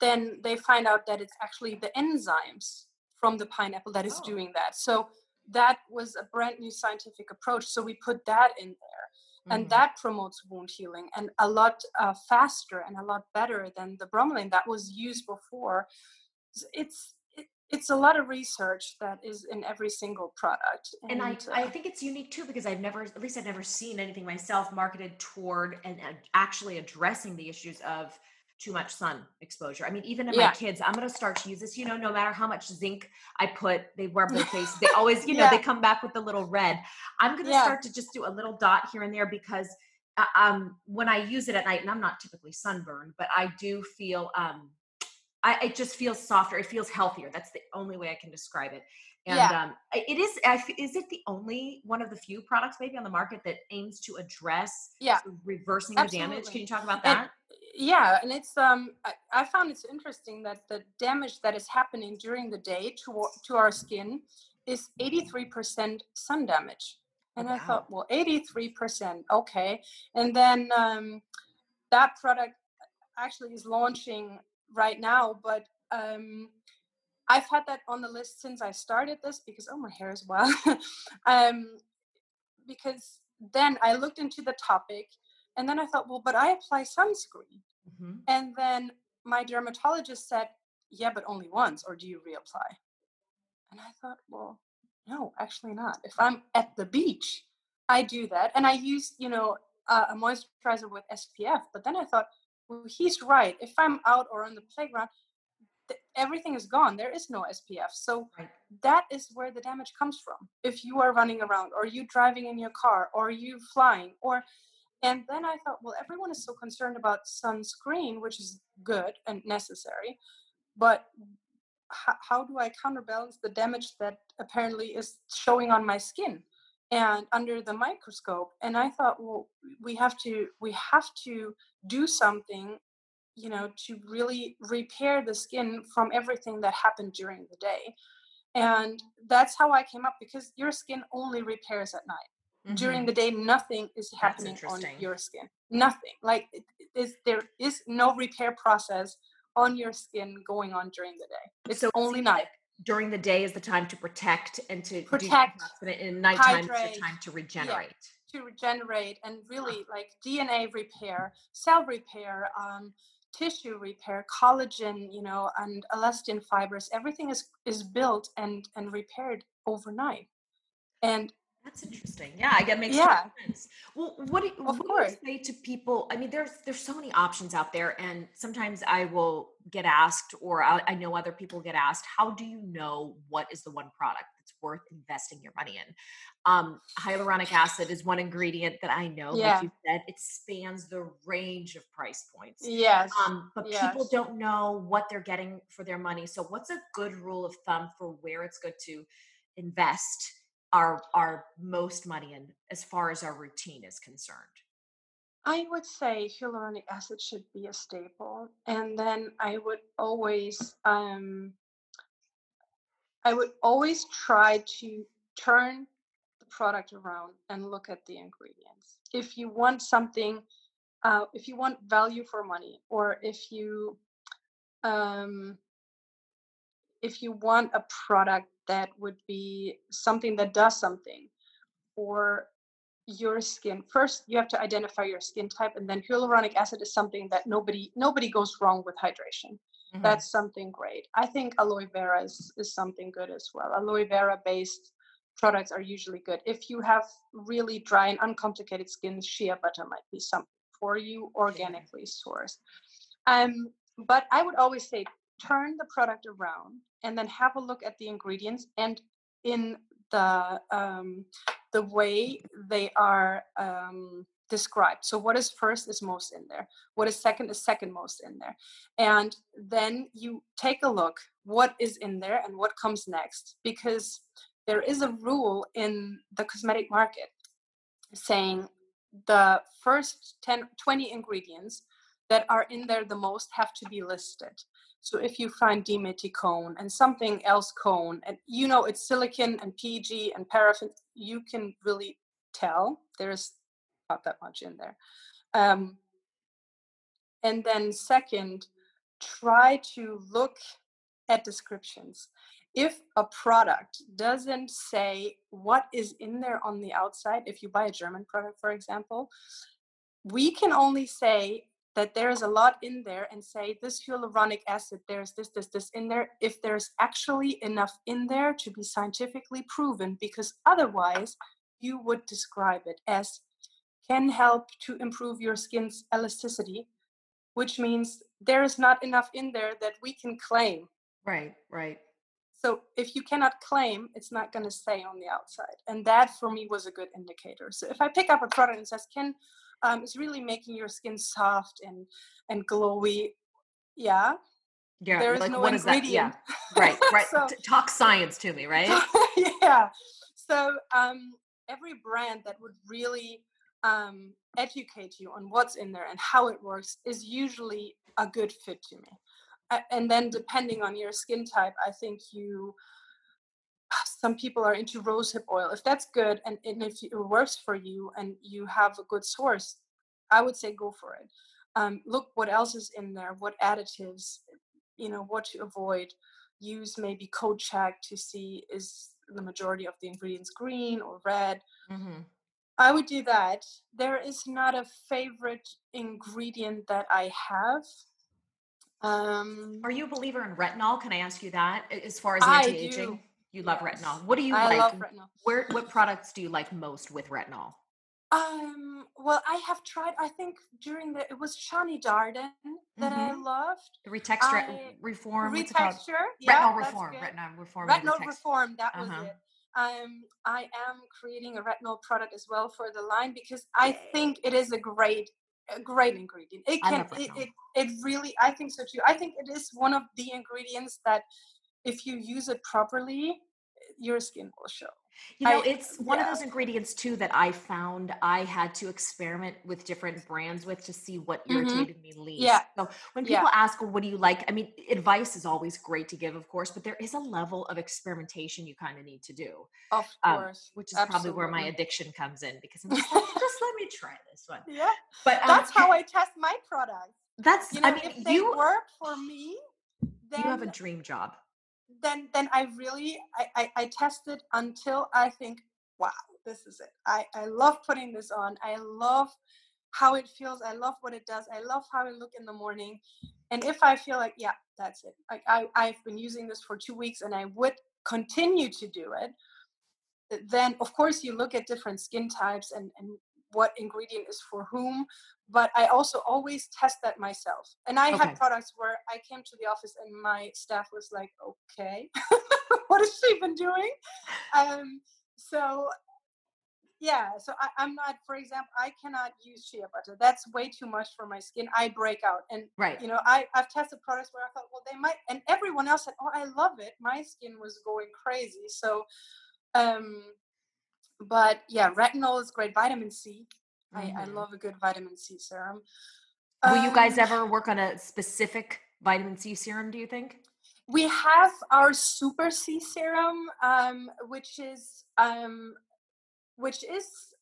then they find out that it's actually the enzymes from the pineapple that is Oh. doing that so that was a brand new scientific approach so we put that in there and Mhm. that promotes wound healing and a lot uh, faster and a lot better than the bromelain that was used before it's it, it's a lot of research that is in every single product and I, uh, I think it's unique too because I've never, at least I've never seen anything myself marketed toward and uh, actually addressing the issues of too much sun exposure. I mean, even in my kids, I'm going to start to use this. You know, no matter how much zinc I put, they rub their face. They always, you know, Yeah. they come back with the little red. I'm going to Yeah. start to just do a little dot here and there because uh, um, when I use it at night, and I'm not typically sunburned, but I do feel um, I, it just feels softer. It feels healthier. That's the only way I can describe it. And Yeah. um, it is. I Is it the only one of the few products maybe on the market that aims to address Yeah. reversing the damage? Can you talk about And- that? Yeah and it's um I, I found it's interesting that the damage that is happening during the day to to our skin is 83% sun damage. And i thought well 83% okay. And then um that product actually is launching right now but um i've had that on the list since i started this because oh my hair as well. Um because then i looked into the topic and then i thought well but i apply sunscreen Mhm. and then my dermatologist said, Yeah, but only once, or do you reapply? And I thought, Well, no, actually not. If I'm at the beach, I do that. And I use, you know, uh, a moisturizer with SPF. But then I thought, Well, he's right. If I'm out or on the playground, th- everything is gone. There is no SPF. So Right. that is where the damage comes from. If you are running around, or you driving in your car, or you flying, or and then I thought, well, everyone is so concerned about sunscreen, which is good and necessary, but h- how do I counterbalance the damage that apparently is showing on my skin and under the microscope? And I thought, well, we have to we have to do something, you know, to really repair the skin from everything that happened during the day. And that's how I came up because your skin only repairs at night during Mhm. the day nothing is happening on your skin nothing like it- it- is there is no repair process on your skin going on during the day. It's so only night. During the day is the time to protect and to protect. and in nighttime hydrate, is the time to regenerate. Yeah, to regenerate and really like DNA repair, cell repair, um, tissue repair, collagen, you know, and elastin fibers. Everything is is built and and repaired overnight. And that's interesting. Yeah, I get makes yeah. sense. Well, what do you, of what course. do you say to people? I mean, there's there's so many options out there, and sometimes I will get asked, or I, I know other people get asked, how do you know what is the one product that's worth investing your money in? Um, hyaluronic acid is one ingredient that I know, yeah. like you said, it spans the range of price points. Yes. Um, but yes. people don't know what they're getting for their money. So, what's a good rule of thumb for where it's good to invest? Our our most money in as far as our routine is concerned? I would say hyaluronic acid should be a staple, and then I would always um, I would always try to turn the product around and look at the ingredients. If you want something, uh, if you want value for money, or if you um, if you want a product that would be something that does something for your skin first you have to identify your skin type and then hyaluronic acid is something that nobody nobody goes wrong with hydration. Mm-hmm. that's something great. I think aloe vera is, is something good as well. Aloe vera based products are usually good. If you have really dry and uncomplicated skin shea butter might be something for you organically sourced. Um, but i would always say turn the product around and then have a look at the ingredients and in the um, the way they are um, described. So what is first is most in there. What is second is second most in there. And then you take a look what is in there and what comes next because there is a rule in the cosmetic market saying the first 10 20 ingredients that are in there the most have to be listed so if you find dimethicone and something else cone, and you know it's silicon and PG and paraffin, you can really tell there's not that much in there. Um, and then second, try to look at descriptions. If a product doesn't say what is in there on the outside, if you buy a German product, for example, we can only say that there's a lot in there and say this hyaluronic acid there's this this this in there if there's actually enough in there to be scientifically proven because otherwise you would describe it as can help to improve your skin's elasticity which means there is not enough in there that we can claim. Right right. So if you cannot claim it's not going to stay on the outside and that for me was a good indicator. So if i pick up a product and says can um, is really making your skin soft and and glowy. Yeah. Yeah. There is like, no ingredient. Yeah. Right. Right. so, Talk science to me, right? yeah. So um, every brand that would really um, educate you on what's in there and how it works is usually a good fit to me. Uh, and then depending on your skin type, I think you some people are into rosehip oil. If that's good and, and if it works for you and you have a good source, I would say go for it. Um, look what else is in there, what additives, you know, what to avoid. Use maybe CodeCheck to see is the majority of the ingredients green or red. Mm-hmm. I would do that. There is not a favorite ingredient that I have. Um, Are you a believer in retinol? Can I ask you that? As far as anti-aging, you love yes. retinol. What do you I like? Where what products do you like most with retinol? Um, well, I have tried. I think during the it was Shani Darden that mm-hmm. I loved. The retexture reform. Retexture. Yeah, retinol reform. Retinol reform. Retinol reform. That was uh-huh. it. Um, I am creating a retinol product as well for the line because I think it is a great, a great ingredient. It can. It, it it really. I think so too. I think it is one of the ingredients that, if you use it properly, your skin will show. You know, I- it's one of those ingredients too that I found I had to experiment with different brands with to see what Mhm. irritated me least. Yeah. So when Yeah. people ask, well, what do you like? I mean, advice is always great to give, of course, but there is a level of experimentation you kind of need to do, Of um, course. which is probably where my addiction comes in because I'm just like, just let me try this one. Yeah. But um, That's how I test my products. that's, You know, I mean, if they you, work for me, then you have a dream job. Then then I really I, I, I test it until I think, wow, this is it. I, I love putting this on. I love how it feels. I love what it does. I love how I look in the morning. And if I feel like, yeah, that's it. Like I, I've been using this for two weeks and I would continue to do it, then of course you look at different skin types and, and what ingredient is for whom. But I also always test that myself. And I Okay. had products where I came to the office and my staff was like, okay, what has she been doing? Um, so yeah, so I, I'm not, for example, I cannot use shea butter. That's way too much for my skin. I break out. And Right. you know, I, I've tested products where I thought, well, they might, and everyone else said, oh, I love it. My skin was going crazy. So, um, but yeah, retinol is great. Vitamin C. I, I Mhm. love a good vitamin C serum. Will you guys Um, ever work on a specific vitamin C serum, do you think? we have our super C serum, um, which is um, which is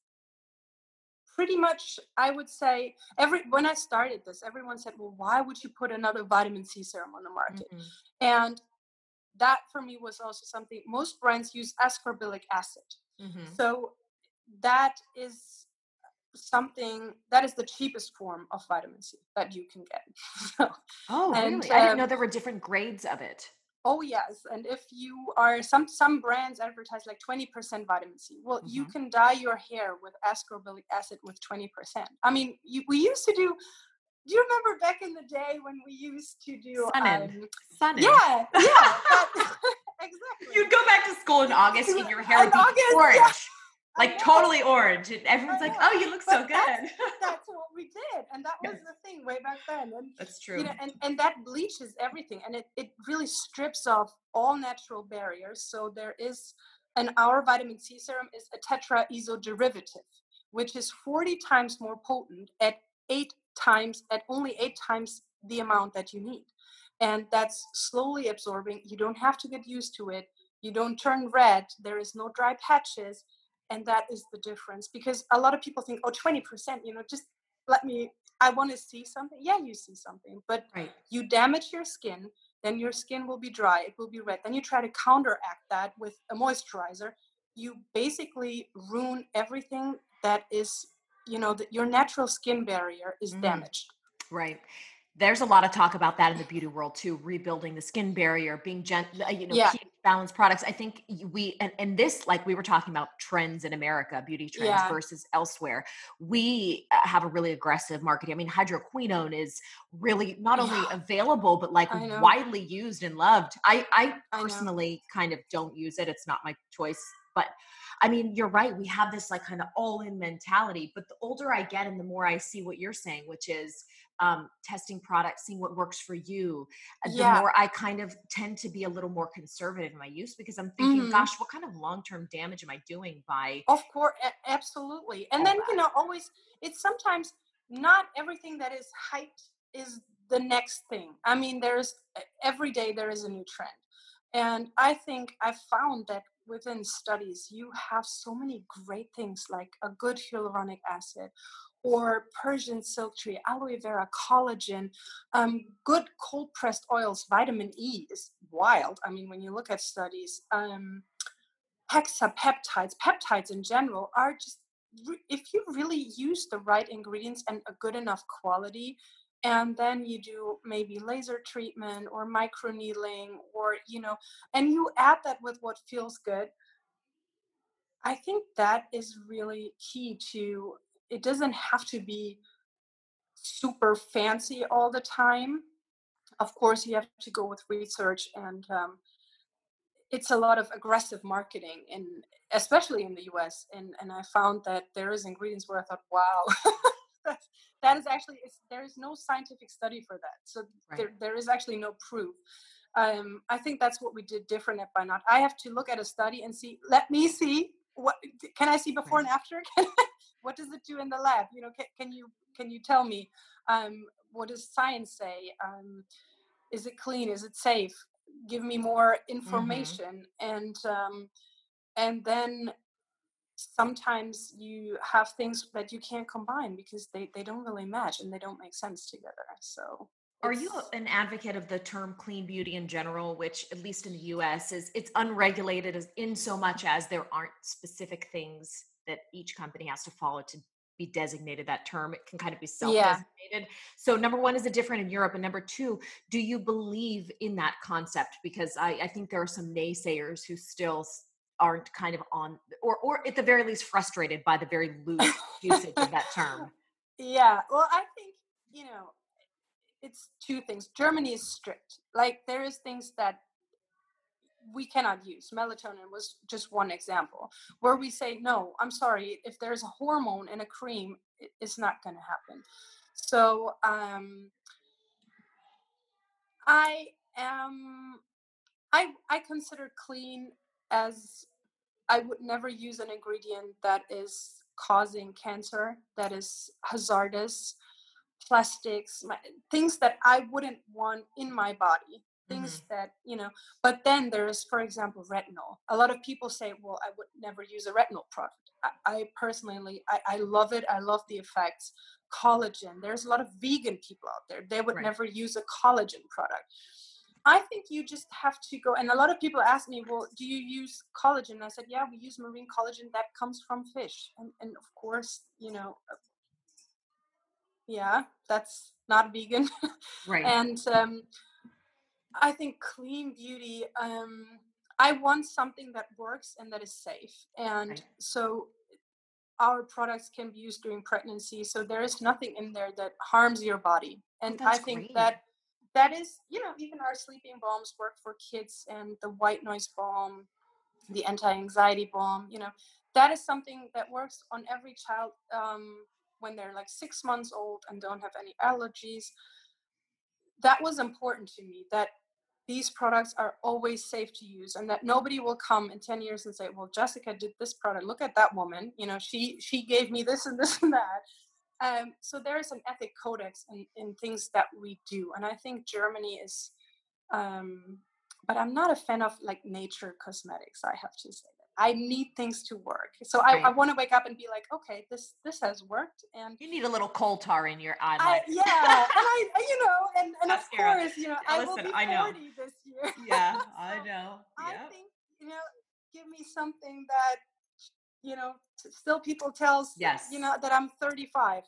pretty much I would say every when I started this, everyone said, "Well, why would you put another vitamin C serum on the market?" Mhm. And that for me was also something most brands use ascorbylic acid. Mhm. So that is something that is the cheapest form of vitamin C that you can get. So, Oh, And, really? I didn't know um, there were different grades of it. oh yes, and if you are some some brands advertise like 20% vitamin C. Well, you Mhm. can dye your hair with ascorbylic acid with 20%. I mean, you, we used to do do you remember back in the day when we used to do Sun-In. um, Sunny. yeah, yeah, that- exactly. You'd go back to school in August and your oh, hair would be August, orange. I Like totally orange. And everyone's like, oh, you look so but that's- good. that's what we did and that was the thing way back then and That's true. you know and, and that bleaches everything and it, it really strips off all natural barriers so there is and our vitamin c serum is a tetraiso derivative which is 40 times more potent at eight times at only eight times the amount that you need and that's slowly absorbing you don't have to get used to it you don't turn red there is no dry patches and that is the difference because a lot of people think oh 20% you know just let me i want to see something yeah you see something but right. you damage your skin then your skin will be dry it will be red then you try to counteract that with a moisturizer you basically ruin everything that is you know that your natural skin barrier is Mm. damaged Right. There's a lot of talk about that in the beauty world too, rebuilding the skin barrier, being gent, uh, you know, Yeah. pH balanced products. I think we and, and this, like we were talking about trends in America, beauty trends Yeah. versus elsewhere. We uh, have a really aggressive marketing. I mean, hydroquinone is really not only Yeah. available but like widely used and loved. I I I personally kind of don't use it. It's not my choice, but I mean, you're right. We have this like kind of all in mentality. But the older I get and the more I see what you're saying, which is um, testing products, seeing what works for you, uh, the Yeah. more I kind of tend to be a little more conservative in my use because I'm thinking, Mhm. gosh, what kind of long term damage am I doing by. Of course, absolutely. And then that. you know, always it's sometimes not everything that is hyped is the next thing. I mean, there's every day there is a new trend, and I think I found that within studies you have so many great things like a good hyaluronic acid or Persian silk tree, aloe vera, collagen, um, good cold pressed oils, vitamin E is wild. I mean, when you look at studies, um, hexapeptides, peptides in general, are just if you really use the right ingredients and a good enough quality, and then you do maybe laser treatment or microneedling, or you know, and you add that with what feels good. I think that is really key to it doesn't have to be super fancy all the time. Of course, you have to go with research and um, it's a lot of aggressive marketing in especially in the US and and I found that there is ingredients where I thought wow that is actually it's, there is no scientific study for that so Right. there, there is actually no proof um, I think that's what we did different at Bynacht. I have to look at a study and see. Let me see what can I see before right. and after. what does it do in the lab? You know, can, can you can you tell me um, what does science say? Um, is it clean? Is it safe? Give me more mm-hmm. information, mm-hmm. and um, and then sometimes you have things that you can't combine because they, they don't really match and they don't make sense together. So are you an advocate of the term clean beauty in general, which at least in the US is it's unregulated as in so much as there aren't specific things that each company has to follow to be designated that term. It can kind of be self-designated. Yeah. So number one, is it different in Europe? And number two, do you believe in that concept? Because I, I think there are some naysayers who still aren't kind of on or or at the very least frustrated by the very loose usage of that term. Yeah. Well, I think, you know, it's two things. Germany is strict. Like there is things that we cannot use. Melatonin was just one example where we say, no, I'm sorry, if there's a hormone in a cream, it's not going to happen. So um, I am, I, I consider clean as I would never use an ingredient that is causing cancer, that is hazardous, plastics, my, things that I wouldn't want in my body things mm-hmm. that you know but then there's for example retinol. A lot of people say well i would never use a retinol product. I, I personally I, I, love it. I love the effects. Collagen. There's a lot of vegan people out there. They would right. never use a collagen product. I think you just have to go and a lot of people ask me well do you use collagen? I said yeah we use marine collagen that comes from fish. And, and of course you know uh, yeah that's not vegan. Right. And um I think clean beauty. Um, I want something that works and that is safe, and right. so our products can be used during pregnancy. So there is nothing in there that harms your body, and I think great. that that is, you know, even our sleeping balms work for kids, and the white noise balm, the anti-anxiety balm, you know, that is something that works on every child um, when they're like six months old and don't have any allergies that was important to me that these products are always safe to use and that nobody will come in 10 years and say well jessica did this product. Look at that woman. You know she she gave me this and this and that. Um, so there is an ethic codex in, in things that we do and i think germany is um, but i'm not a fan of like nature cosmetics i have to say I need things to work. So right. I, I want to wake up and be like, okay, this this has worked. And you need a little coal tar in your eye. I, yeah, and I, you know, and, and of course, you know, I will be 40 I know. this year. Yeah, so I know. Yep. I think you know, give me something that you know, still people tells yes, you know, that I'm 35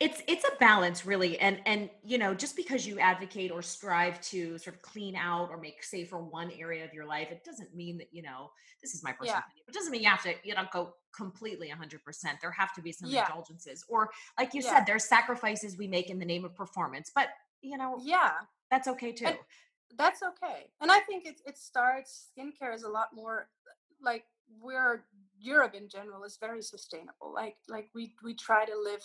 it's it's a balance really and and you know just because you advocate or strive to sort of clean out or make safer one area of your life it doesn't mean that you know this is my personal yeah. opinion it doesn't mean you have to you know go completely 100% there have to be some yeah. indulgences or like you yeah. said there's sacrifices we make in the name of performance but you know yeah that's okay too and that's okay and i think it, it starts skincare is a lot more like we're europe in general is very sustainable like like we we try to live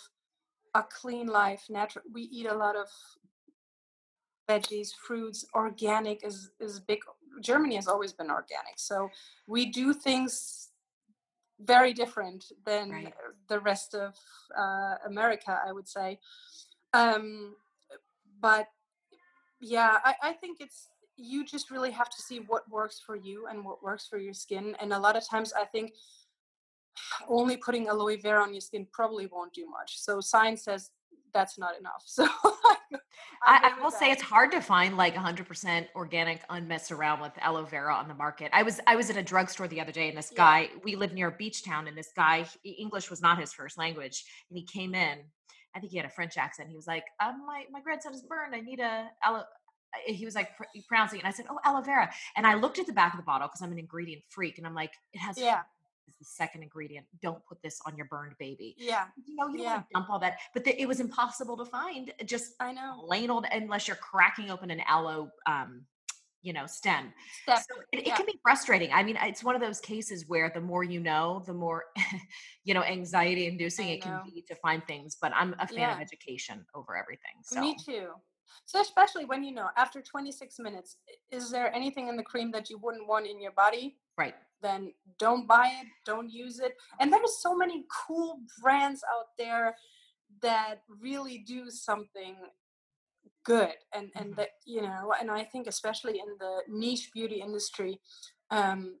a clean life natural we eat a lot of veggies fruits organic is is big germany has always been organic so we do things very different than right. the rest of uh, america i would say um, but yeah I, I think it's you just really have to see what works for you and what works for your skin and a lot of times i think only putting aloe vera on your skin probably won't do much. So science says that's not enough. So I, I, will say it's hard to find like 100% organic, unmessed around with aloe vera on the market. I was I was at a drugstore the other day, and this guy we live near a beach town, and this guy English was not his first language, and he came in. I think he had a French accent. He was like, um, "My my grandson is burned. I need a aloe." He was like pr- pronouncing it, and I said, "Oh, aloe vera." And I looked at the back of the bottle because I'm an ingredient freak, and I'm like, "It has yeah is the second ingredient. Don't put this on your burned baby. Yeah. You know, you yeah. don't dump all that. But the, it was impossible to find just I know plain old unless you're cracking open an aloe um, you know, stem. Step. So it, yeah. it, can be frustrating. I mean, it's one of those cases where the more you know, the more, you know, anxiety inducing it can be to find things. But I'm a fan yeah. of education over everything. So me too. So especially when you know after 26 minutes, is there anything in the cream that you wouldn't want in your body? Right. Then don't buy it, don't use it. And there are so many cool brands out there that really do something good and and mm-hmm. that you know and i think especially in the niche beauty industry um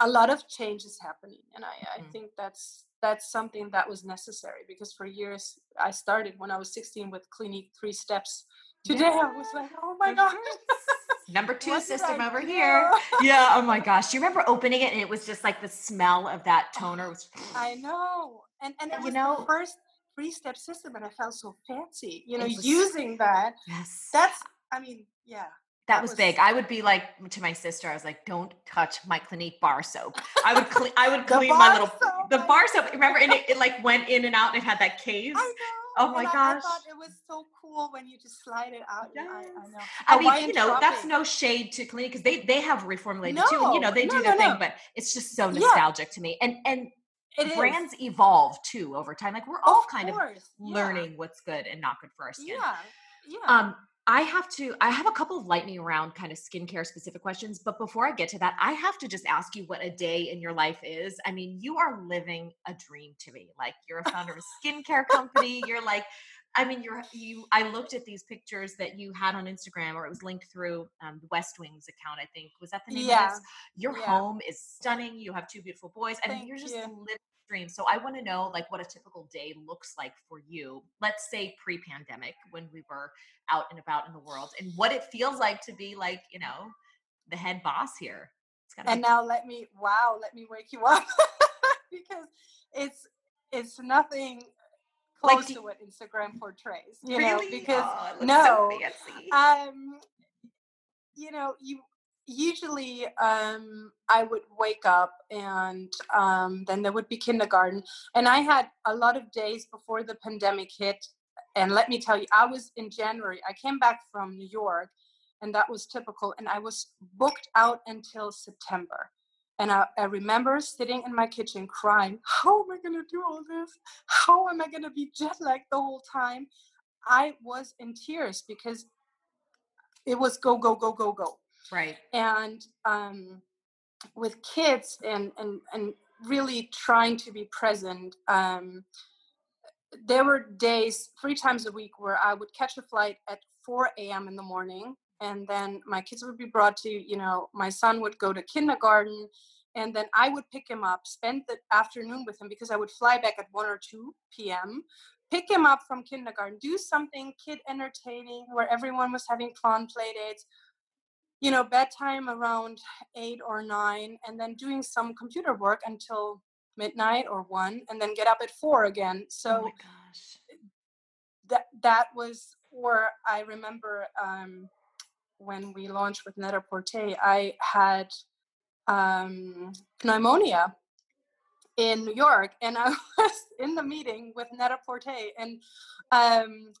a lot of change is happening and i i mm-hmm. think that's that's something that was necessary because for years I started when I was 16 with Clinique three steps. Today yeah. I was like, oh my gosh. Number two system over here. Yeah. Oh my gosh. Do you remember opening it and it was just like the smell of that toner was I know. And and it was you know, the first three step system and I felt so fancy, you know, was, using that. Yes. That's I mean, yeah. That, was, was, big. I would be like to my sister. I was like, "Don't touch my Clinique bar soap." I would clean. I would clean my little soap. the bar soap. Remember, and it, it, like went in and out. It had that case. I know. Oh my and gosh! I, I, thought it was so cool when you just slide it out. Yes. I, I, know. I mean, you know, shopping. that's no shade to Clinique because they they have reformulated no, too, and you know they no, do their no, thing. But it's just so nostalgic yeah. to me, and and it brands is. evolve too over time. Like we're all of kind course. of learning yeah. what's good and not good for our skin. Yeah. Yeah. Um, I have to, I have a couple of lightning round kind of skincare specific questions. But before I get to that, I have to just ask you what a day in your life is. I mean, you are living a dream to me. Like you're a founder of a skincare company. You're like, I mean, you're you. I looked at these pictures that you had on Instagram, or it was linked through um, the Westwing's account. I think was that the name yeah. Your yeah. home is stunning. You have two beautiful boys. I mean, you're just you. living dream. So I want to know like what a typical day looks like for you. Let's say pre-pandemic when we were out and about in the world and what it feels like to be like, you know, the head boss here. and be- now let me wow, let me wake you up because it's it's nothing close like, to what Instagram portrays. You really? know, because oh, no, so um, you know, you usually um, I would wake up and um, then there would be kindergarten. And I had a lot of days before the pandemic hit. And let me tell you, I was in January, I came back from New York, and that was typical. And I was booked out until September. And I, I remember sitting in my kitchen crying, How am I going to do all this? How am I going to be jet lagged the whole time? I was in tears because it was go, go, go, go, go right. And um, with kids and and and really trying to be present um, there were days three times a week where i would catch a flight at 4 a.m in the morning and then my kids would be brought to you know my son would go to kindergarten and then i would pick him up spend the afternoon with him because i would fly back at 1 or 2 p.m pick him up from kindergarten do something kid entertaining where everyone was having fun play dates you know bedtime around eight or nine and then doing some computer work until midnight or one and then get up at four again. Oh so oh that that was where i remember um, when we launched with Net-a-Porter i had um, pneumonia in new york and i was in the meeting with Net-a-Porter and um,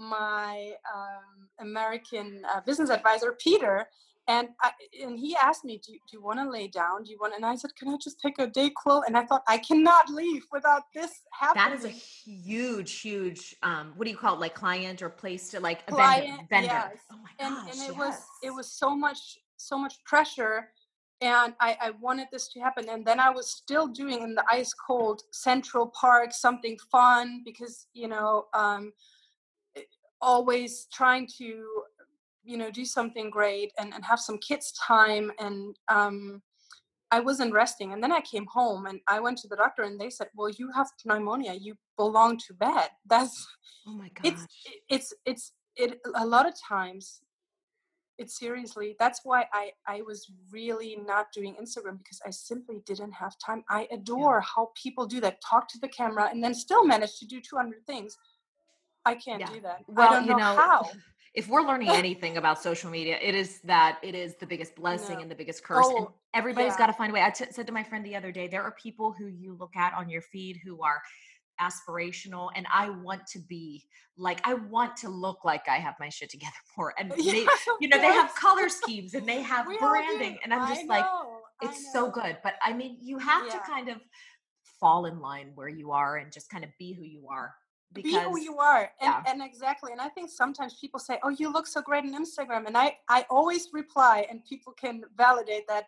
my um, American uh, business advisor, Peter, and I, and he asked me, do, do you want to lay down? Do you want? And I said, can I just take a DayQuil? And I thought I cannot leave without this happening. That is a huge, huge. Um, what do you call it? Like client or place to like a client, vendor. Yes. Oh my gosh, and, and it yes. was it was so much so much pressure, and I, I wanted this to happen. And then I was still doing in the ice cold Central Park something fun because you know. Um, always trying to you know do something great and, and have some kids time and um, i wasn't resting and then i came home and i went to the doctor and they said well you have pneumonia you belong to bed. That's oh my god it's it's it's it a lot of times it's seriously that's why i i was really not doing instagram because i simply didn't have time. I adore yeah. how people do that talk to the camera and then still manage to do 200 things i can't yeah. do that well, don't know, know how if we're learning anything about social media, it is that it is the biggest blessing no. and the biggest curse. Oh, and everybody's yeah. got to find a way. I t- said to my friend the other day, there are people who you look at on your feed who are aspirational and I want to be like I want to look like I have my shit together more and they you know they have color schemes and they have branding and I'm just like it's so good but I mean you have yeah. to kind of fall in line where you are and just kind of be who you are be who you are and, yeah. and exactly and i think sometimes people say oh you look so great on instagram and i i always reply and people can validate that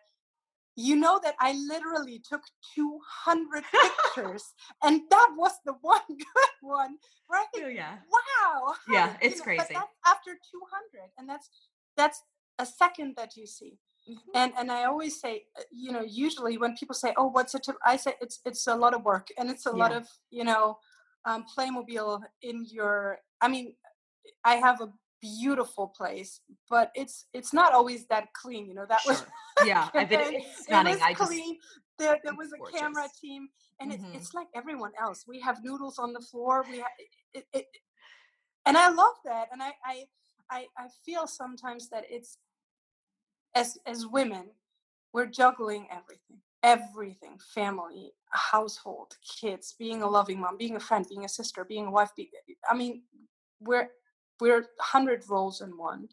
you know that i literally took 200 pictures and that was the one good one right oh, yeah wow yeah it's you know, crazy after 200 and that's that's a second that you see mm-hmm. and and i always say uh, you know usually when people say oh what's a tip i say it's it's a lot of work and it's a yeah. lot of you know um, Playmobil in your. I mean, I have a beautiful place, but it's it's not always that clean. You know, that sure. was yeah, I bet it's stunning. It was I clean. Just, there, there was a gorgeous. camera team, and mm-hmm. it, it's like everyone else. We have noodles on the floor. We have it, it, and I love that. And I, I I I feel sometimes that it's as as women, we're juggling everything everything family household kids being a loving mom being a friend being a sister being a wife be, i mean we're we're 100 roles in one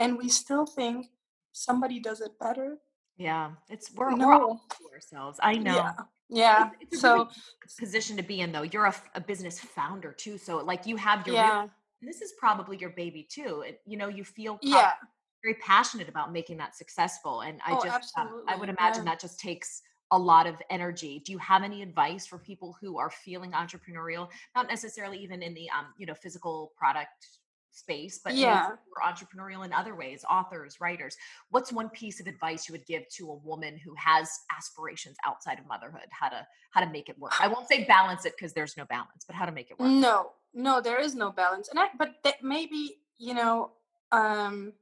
and we still think somebody does it better yeah it's we're, no. we're all ourselves i know yeah, yeah. It's, it's so position to be in though you're a, a, business founder too so like you have your yeah. this is probably your baby too it, you know you feel yeah very passionate about making that successful and i oh, just um, i would imagine yeah. that just takes a lot of energy. Do you have any advice for people who are feeling entrepreneurial? Not necessarily even in the um, you know physical product space but yeah. entrepreneurial in other ways authors writers. What's one piece of advice you would give to a woman who has aspirations outside of motherhood? How to how to make it work? I won't say balance it because there's no balance but how to make it work. No no there is no balance and I, but that maybe you know um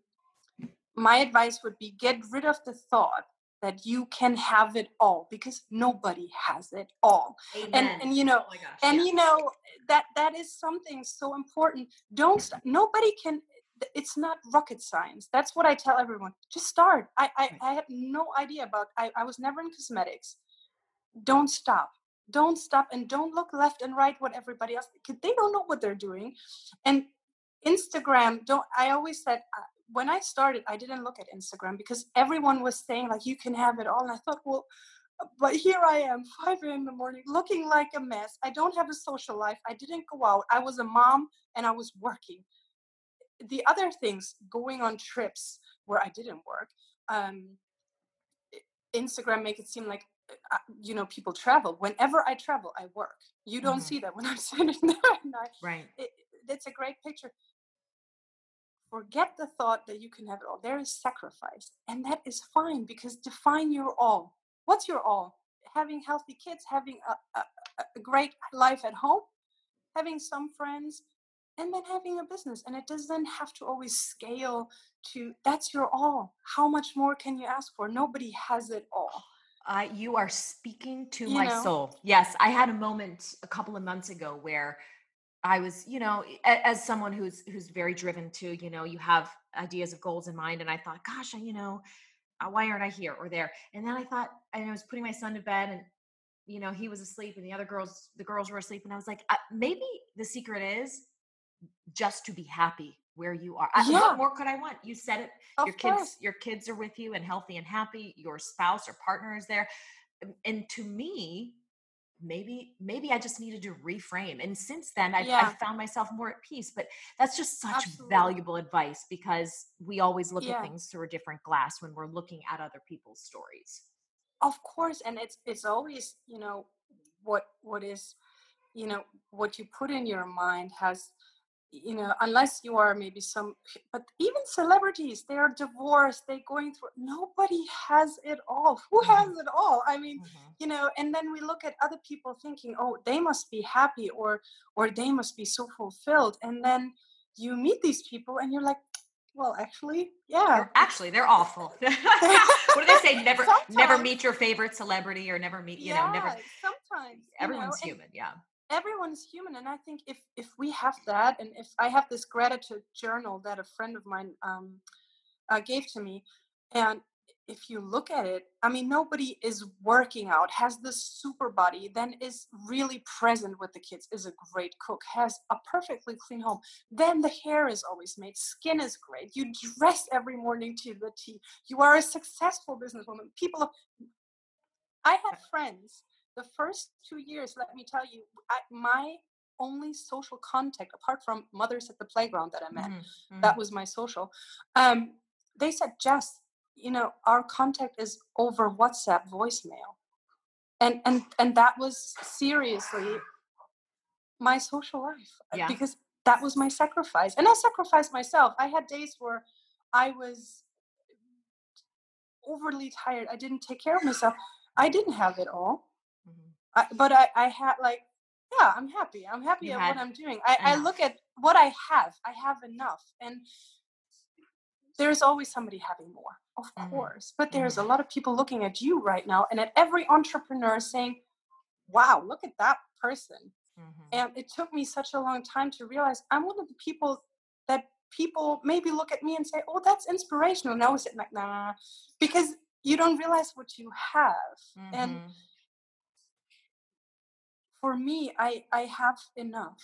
my advice would be get rid of the thought that you can have it all because nobody has it all. Amen. and and you know oh gosh, and yeah. you know that that is something so important. Don't st- nobody can it's not rocket science. That's what i tell everyone. Just start. I i, I had no idea about I, I was never in cosmetics. Don't stop. Don't stop and don't look left and right what everybody else because they don't know what they're doing. And instagram don't i always said uh, when I started, I didn't look at Instagram because everyone was saying like you can have it all, and I thought, well, uh, but here I am, five in the morning, looking like a mess. I don't have a social life. I didn't go out. I was a mom and I was working. The other things, going on trips where I didn't work, um, Instagram make it seem like uh, you know people travel. Whenever I travel, I work. You don't mm-hmm. see that when I'm sitting there. I, right. It, it's a great picture forget the thought that you can have it all. There is sacrifice, and that is fine because define your all. What's your all? Having healthy kids, having a, a, a great life at home, having some friends, and then having a business. And it doesn't have to always scale to that's your all. How much more can you ask for? Nobody has it all. Uh, you are speaking to you my know? soul. Yes, I had a moment a couple of months ago where I was, you know, as someone who's who's very driven to, you know, you have ideas of goals in mind, and I thought, gosh, I, you know, uh, why aren't I here or there? And then I thought, and I was putting my son to bed, and you know, he was asleep, and the other girls, the girls were asleep, and I was like, uh, maybe the secret is just to be happy where you are. Yeah. what more could I want? You said it. Of your course. kids, your kids are with you and healthy and happy. Your spouse or partner is there, and to me, maybe maybe i just needed to reframe and since then i yeah. found myself more at peace but that's just such Absolutely. valuable advice because we always look yeah. at things through a different glass when we're looking at other people's stories of course and it's it's always you know what what is you know what you put in your mind has you know unless you are maybe some but even celebrities they are divorced they going through nobody has it all who mm-hmm. has it all i mean mm-hmm. you know and then we look at other people thinking oh they must be happy or or they must be so fulfilled and then you meet these people and you're like well actually yeah actually they're awful what do they say never sometimes. never meet your favorite celebrity or never meet you yeah, know never sometimes everyone's know, human yeah everyone is human and i think if if we have that and if i have this gratitude journal that a friend of mine um, uh, gave to me and if you look at it i mean nobody is working out has this super body then is really present with the kids is a great cook has a perfectly clean home then the hair is always made skin is great you dress every morning to the t you are a successful businesswoman people i have friends the first two years, let me tell you, I, my only social contact apart from mothers at the playground that I met. Mhm, That mhm. was my social. Um, they said, Jess, you know, our contact is over WhatsApp voicemail. And and and that was seriously my social life uh, Yeah. because that was my sacrifice. And I sacrificed myself. I had days where I was overly tired. I didn't take care of myself. I didn't have it all. I, but I, I had like, yeah, I'm happy. I'm happy You at what I'm doing. I, I look at what I have. I have enough. And there's always somebody having more, of Mhm. course. But there's a Mhm. lot of people looking at you right now and at every entrepreneur saying, wow, look at that person. Mhm. And it took me such a long time to realize I'm one of the people that people maybe look at me and say, oh, that's inspirational. And I was like, nah, because you don't realize what you have. And Mhm. For me, I, I have enough.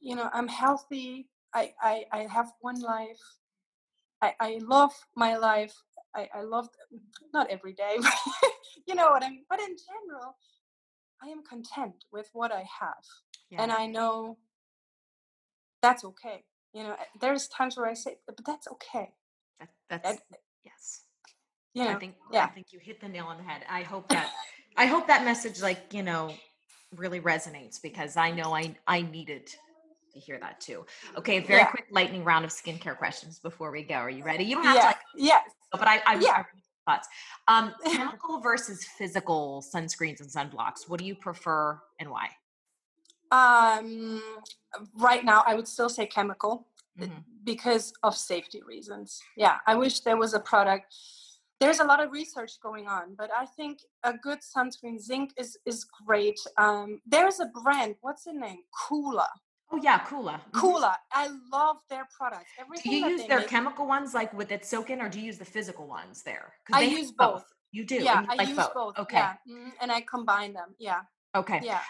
You know, I'm healthy. I, I, I have one life. I, I love my life. I, I love, not every day, but you know what I mean? But in general, I am content with what I have. Yeah. And I know that's okay. You know, there's times where I say, but that's okay. That, that's And, yes. you know, I think yeah. I think you hit the nail on the head. I hope that I hope that message like, you know, really resonates because I know I I needed to hear that too. Okay, very Yeah. quick lightning round of skincare questions before we go. Are you ready? You don't have to yeah, like yes. but I I, Yeah. Thoughts. Um chemical versus physical sunscreens and sunblocks. What do you prefer and why? Um, right now, I would still say chemical uh, Mhm. because of safety reasons. Yeah, I wish there was a product. There's a lot of research going on, but I think a good sunscreen zinc is is great. Um, there's a brand. What's the name? Coola. Oh yeah, Coola. Mhm. Coola. I love their products. Do Everything you use their make. chemical ones like with it soak in or do you use the physical ones there? I use both. You do. Yeah, you I like use both. both. Okay. Yeah, mhm, and I combine them. Yeah, Okay. yeah.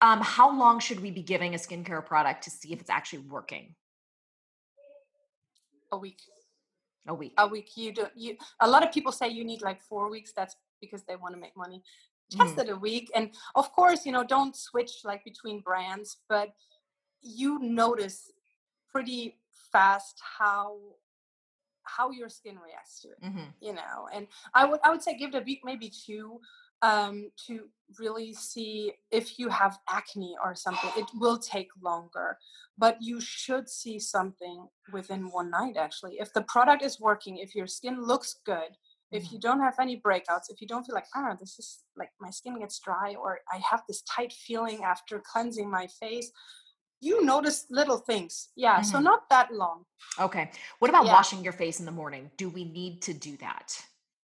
Um, how long should we be giving a skincare product to see if it's actually working? A week. A week. a week you do you a lot of people say you need like four weeks that's because they want to make money test it a week and of course you know don't switch like between brands but you notice pretty fast how how your skin reacts to it Mhm. you know and i would i would say give it a week maybe two um to really see if you have acne or something it will take longer but you should see something within one night actually if the product is working if your skin looks good if you don't have any breakouts if you don't feel like ah this is like my skin gets dry or i have this tight feeling after cleansing my face you notice little things yeah so Mhm. not that long Okay. What about Yeah. washing your face in the morning? Do we need to do that?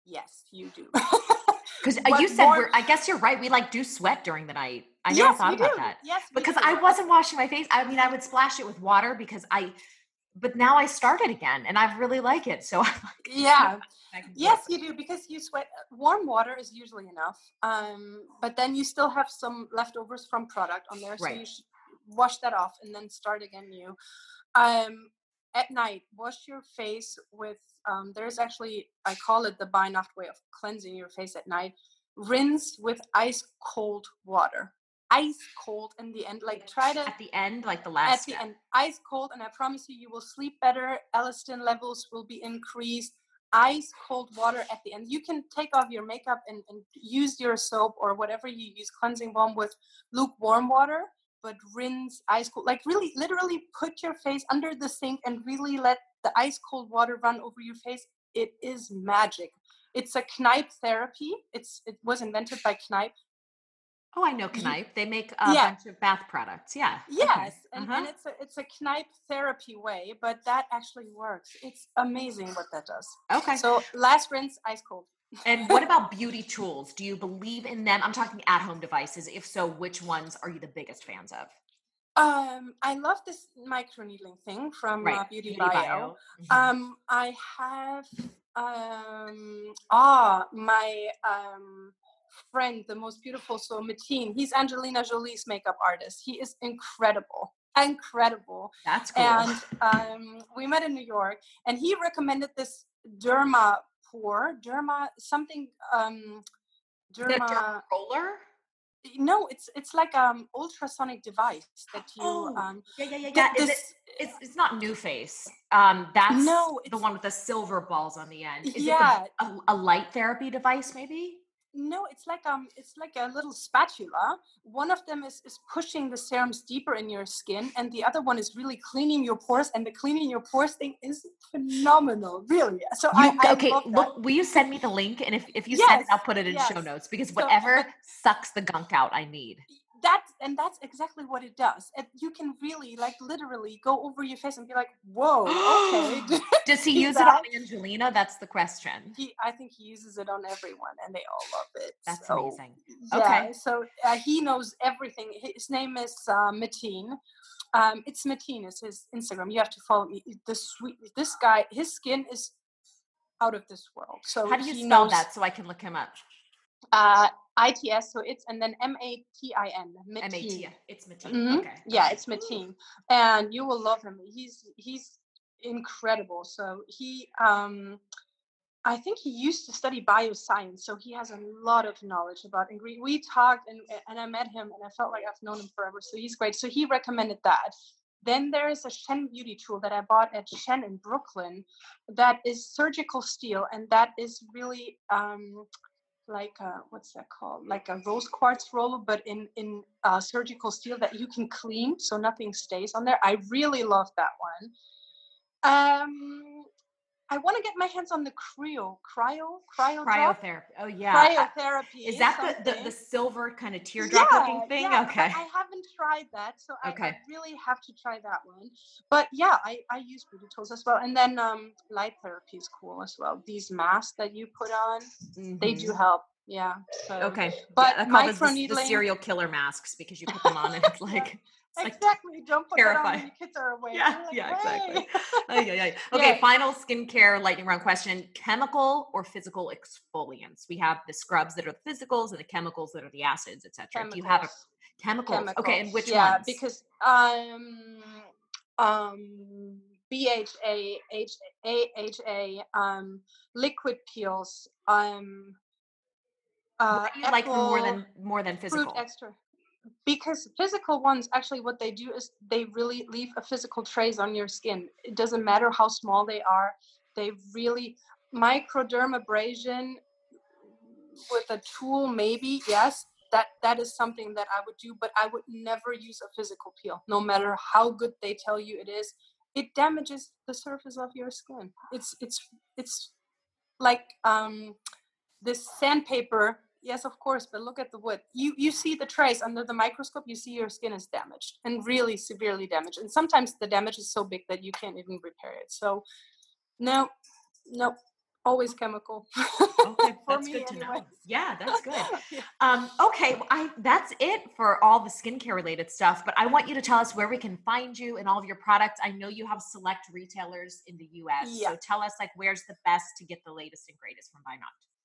yes you do Because you said more- we're. I guess you're right. We like do sweat during the night. I never yes thought about do that yes because do. I wasn't washing my face. I mean, I would splash it with water because I. But now I started again, and I really like it. So I'm like, yeah I can do it. Yes, you do because you sweat. Warm water is usually enough, um, but then you still have some leftovers from product on there, so Right. you should wash that off and then start again new. Um, at night, wash your face with. Um, there's actually I call it the Bynacht way of cleansing your face at night. Rinse with ice cold water, ice cold in the end. Like try to at the end, like the last at last the end ice cold and i promise you you will sleep better elastin levels will be increased ice cold water at the end you can take off your makeup and, and use your soap or whatever you use cleansing balm with lukewarm water but rinse ice cold like really literally put your face under the sink and really let the ice cold water run over your face it is magic it's a Kneipp therapy it's it was invented by Kneipp Oh, I know You- They make a Yeah. bunch of bath products. Yeah. okay. Yes, and, Uh-huh. and it's a it's a Kneipp therapy way, but that actually works. It's amazing what that does. Okay. So last rinse, ice cold. And what about beauty tools? Do you believe in them? I'm talking at home devices. If so, which ones are you the biggest fans of? Um, I love this microneedling thing from uh, BeautyBio. Mhm. Um, I have um ah my um friend, the most beautiful soul, Matin. He's Angelina Jolie's makeup artist. He is incredible, incredible. That's cool. and um, we met in New York, and he recommended this Derma Pore, Derma something, um, Derma. derma roller? No, it's it's like um ultrasonic device that you Oh, um Yeah, yeah, yeah, yeah. Is it? It's it's not NuFACE. Um, that's no, the one with the silver balls on the end. Is it yeah, the, a, a light therapy device, maybe? No, it's like um it's like a little spatula. One of them is is pushing the serums deeper in your skin, and the other one is really cleaning your pores. And the cleaning your pores thing is phenomenal, really. So You I I okay? Look, will you send me the link? And if if you send it, I'll put it in show notes because whatever but sucks the gunk out, I need. That and that's exactly what it does. And you can really like literally go over your face and be like, "Whoa, okay." Does he use it on? Angelina? That's the question. he I think he uses it on everyone and they all love it. That's so, amazing. Yeah, Okay. so uh, he knows everything. His name is uh, Matin. Um, it's Matin. It's his Instagram. You have to follow me. This sweet, this guy, his skin is out of this world. So How do you spell knows, that so I can look him up? Uh, ITS. So it's and then M A T I N. M A T. It's Matin. Mhm. Okay. Yeah, it's Matin, and you will love him. He's he's incredible. So he, um, I think he used to study bioscience, so he has a lot of knowledge about ingredient. We talked, and and I met him, and I felt like I've known him forever. So he's great. So he recommended that. Then there is a Shen beauty tool that I bought at Shen in Brooklyn, that is surgical steel, and that is really um, like a, what's that called? Like a rose quartz roller but in in uh, surgical steel that you can clean so nothing stays on there. I really love that one. Um i want to get my hands on the cryo cryo cryo Cryotherapy. Oh yeah. Cryotherapy Is that the, the, the silver kind of teardrop looking thing? yeah, okay. I haven't tried that, so I, I really have to try that one. But yeah, I, I use beauty tools as well. And then um, light therapy is cool as well. These masks that you put on, they do Mhm. help. Yeah. So Okay. But yeah, I call this the, the serial killer masks because you put them on and it's like, it's like exactly. Don't put that on when terrifying. your kids are away. Yeah, like, yeah, exactly. Ay, ay. Okay, Yeah. final skincare lightning round question: chemical or physical exfoliants? We have the scrubs that are the physicals and the chemicals that are the acids, etc. Do you have a Chemicals. chemicals? Okay, and which yeah, ones? because um um BHA, H- AHA, um, liquid peels, um, uh, What do you like more than more than fruit physical? extra. Because physical ones, actually, what they do is they really leave a physical trace on your skin. It doesn't matter how small they are. They really microdermabrasion with a tool, maybe yes. That that is something that I would do, but I would never use a physical peel, no matter how good they tell you it is. It damages the surface of your skin. It's it's it's like um this sandpaper yes of course but look at the wood you you see the trace under the microscope you see your skin is damaged and really severely damaged and sometimes the damage is so big that you can't even repair it so no no always chemical Okay, for that's me good to know. Yeah, that's good. Yeah. Um, okay, well, I that's it for all the skincare related stuff. But I want you to tell us where we can find you and all of your products. I know you have select retailers in the U.S. Yeah. So tell us like where's the best to get the latest and greatest from Bynacht.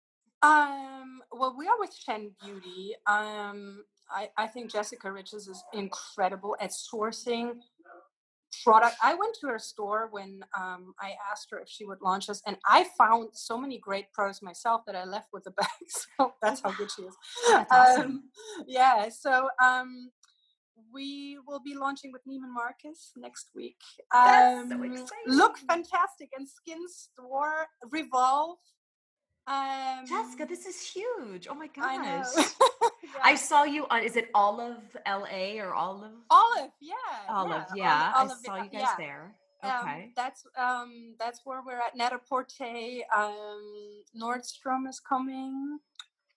Um, well, we are with Shen Beauty. Um, I, I think Jessica Richards is incredible at sourcing product. I went to her store when um, I asked her if she would launch us, and I found so many great products myself that I left with the bag. So that's how good she is. Awesome. Um, yeah, so um, we will be launching with Neiman Marcus next week. That's so Um, exciting. Lookfantastic and SkinStore Revolve. Um, Jessica, this is huge. Oh my I gosh. I Yeah. saw you on is it Olive LA or Olive? Olive, yeah. Olive, yeah. yeah. Oli- I saw you guys yeah. there. Um, Okay. that's um that's where we're at. Net-a-Porter, um Nordstrom is coming.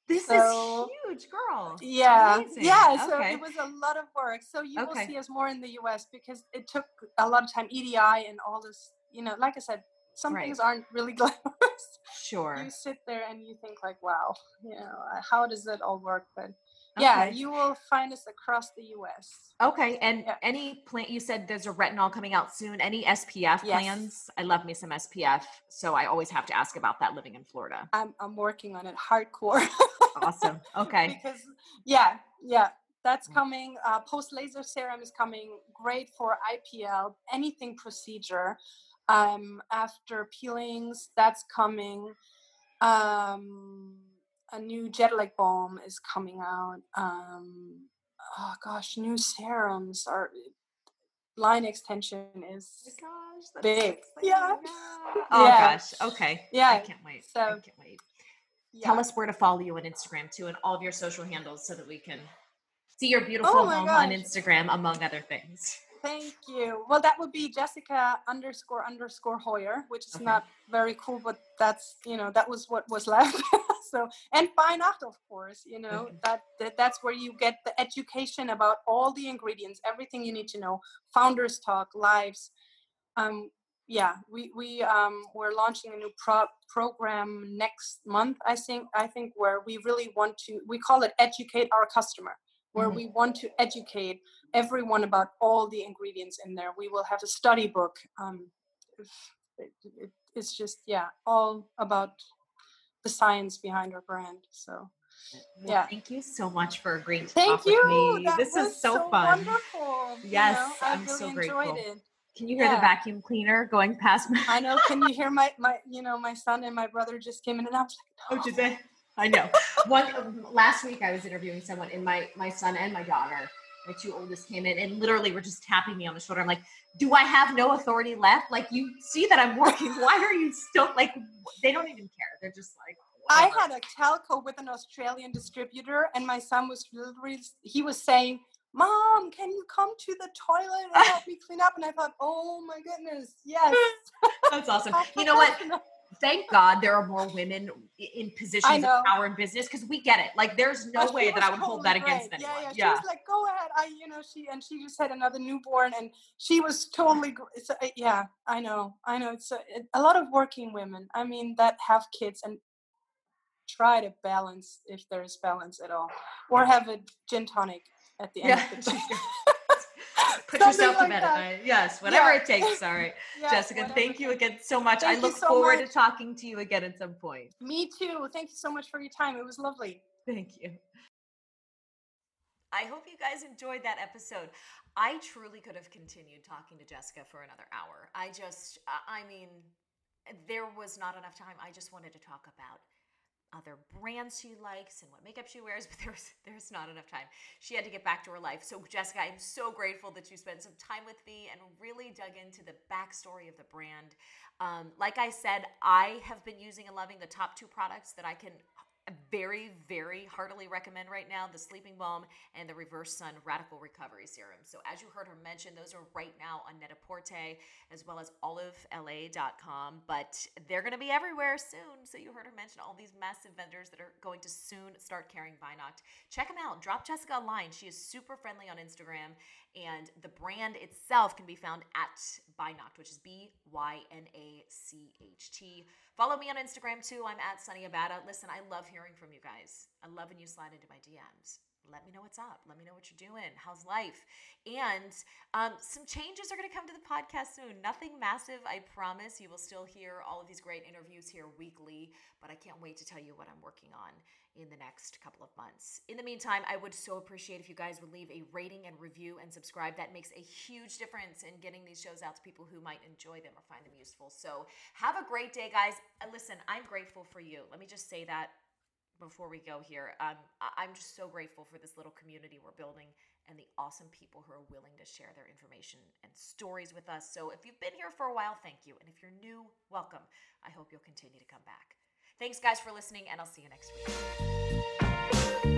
this so- is huge, girl. Yeah. Amazing. Yeah. So Okay. it was a lot of work. So you Okay. will see us more in the US because it took a lot of time, EDI and all this, you know, like I said, some Right. things aren't really glamorous. Sure. You sit there and you think like, wow, you know, uh, how does that all work? But yeah, Okay. you will find us across the US. Okay, and Yeah. any plant You said there's a retinol coming out soon. Any SPF Yes. plans? I love me some SPF, so I always have to ask about that living in Florida. I'm I'm working on it hardcore. Awesome. Okay. because yeah, yeah, that's Mm. coming. Uh, Post laser serum is coming. Great for IPL, anything procedure. Um, after peelings, that's coming. Um, a new Jetlag balm is coming out. Um, oh gosh, new serums are line extension is oh gosh, big. So yeah. Oh yeah. gosh. Okay. Yeah. I can't wait. So, I can't wait. Yeah. Tell us where to follow you on Instagram too and all of your social handles so that we can see your beautiful Oh my home on. Instagram, among other things. Thank you. Well, that would be Jessica underscore underscore Hoyer, which is Okay. not very cool, but that's you know that was what was left. so and Bynacht, of course, you know Okay. that, that that's where you get the education about all the ingredients, everything you need to know. Founders talk, lives. Um, yeah, we we um we're launching a new pro- program next month. I think I think where we really want to we call it educate our customer where Mhm. we want to educate everyone about all the ingredients in there. We will have a study book. Um, it, it, it's just yeah, all about the science behind our brand. So Well, Yeah. Thank you so much for agreeing to thank talk you. with me. That this is so, fun. Wonderful. you Yes, know, I I'm really so enjoyed grateful. it. Can you hear the vacuum cleaner going past my I know. Can you hear my my you know my son and my brother just came in and I was like, Oh, did they? I know. One last week, I was interviewing someone, and my my son and my daughter, my two oldest, came in and literally were just tapping me on the shoulder. I'm like, "Do I have no authority left? Like, you see that I'm working. Why are you still like?" They don't even care. They're just like. I had a telco with an Australian distributor, and my son was literally he was saying, "Mom, can you come to the toilet and help me clean up?" And I thought, "Oh my goodness, yes." That's awesome. You know what? Thank God there are more women in positions of power in business because we get it. Like, there's no way that I would hold that against great. anyone. Yeah, yeah. Yeah. She was like, "Go ahead." I, you know, she and she just had another newborn, and she was totally. It's, uh, yeah, I know, I know. It's a, it, a lot of working women. I mean, that have kids and try to balance if there's balance at all, or have a gin tonic at the end Yeah. of the day. Put Something yourself to bed that. at night. Yes, whatever Yeah. it takes. All right. Yeah, Jessica, thank you again so much. I Thank you look so forward much. to talking to you again at some point. Me too. Thank you so much for your time. It was lovely. Thank you. I hope you guys enjoyed that episode. I truly could have continued talking to Jessica for another hour. I just, I- I mean, there was not enough time. I just wanted to talk about other brands she likes and what makeup she wears, but there's there's not enough time. She had to get back to her life. So Jessica, I'm so grateful that you spent some time with me and really dug into the backstory of the brand. Um, like I said, I have been using and loving the top two products that I can very, very heartily recommend right now the Sleeping Balm and the Reverse Sun Radical Recovery Serum. So, as you heard her mention, those are right now on Net-a-Porter as well as olivela.com, but they're going to be everywhere soon. So, you heard her mention all these massive vendors that are going to soon start carrying Bynacht. Check them out. Drop Jessica a line. She is super friendly on Instagram, and the brand itself can be found at Bynacht, which is B Y N A C H T. Follow me on Instagram too. I'm at Sunny Abada. Listen, I love hearing from you guys. I love when you slide into my DMs. Let me know what's up. Let me know what you're doing. How's life? And um, some changes are going to come to the podcast soon. Nothing massive, I promise. You will still hear all of these great interviews here weekly, but I can't wait to tell you what I'm working on in the next couple of months. In the meantime, I would so appreciate if you guys would leave a rating and review and subscribe. That makes a huge difference in getting these shows out to people who might enjoy them or find them useful. So have a great day, guys. Uh, Listen, I'm grateful for you. Let me just say that before we go here. Um, I'm just so grateful for this little community we're building and the awesome people who are willing to share their information and stories with us. So if you've been here for a while, thank you. And if you're new, welcome. I hope you'll continue to come back. Thanks, guys, for listening, and I'll see you next week.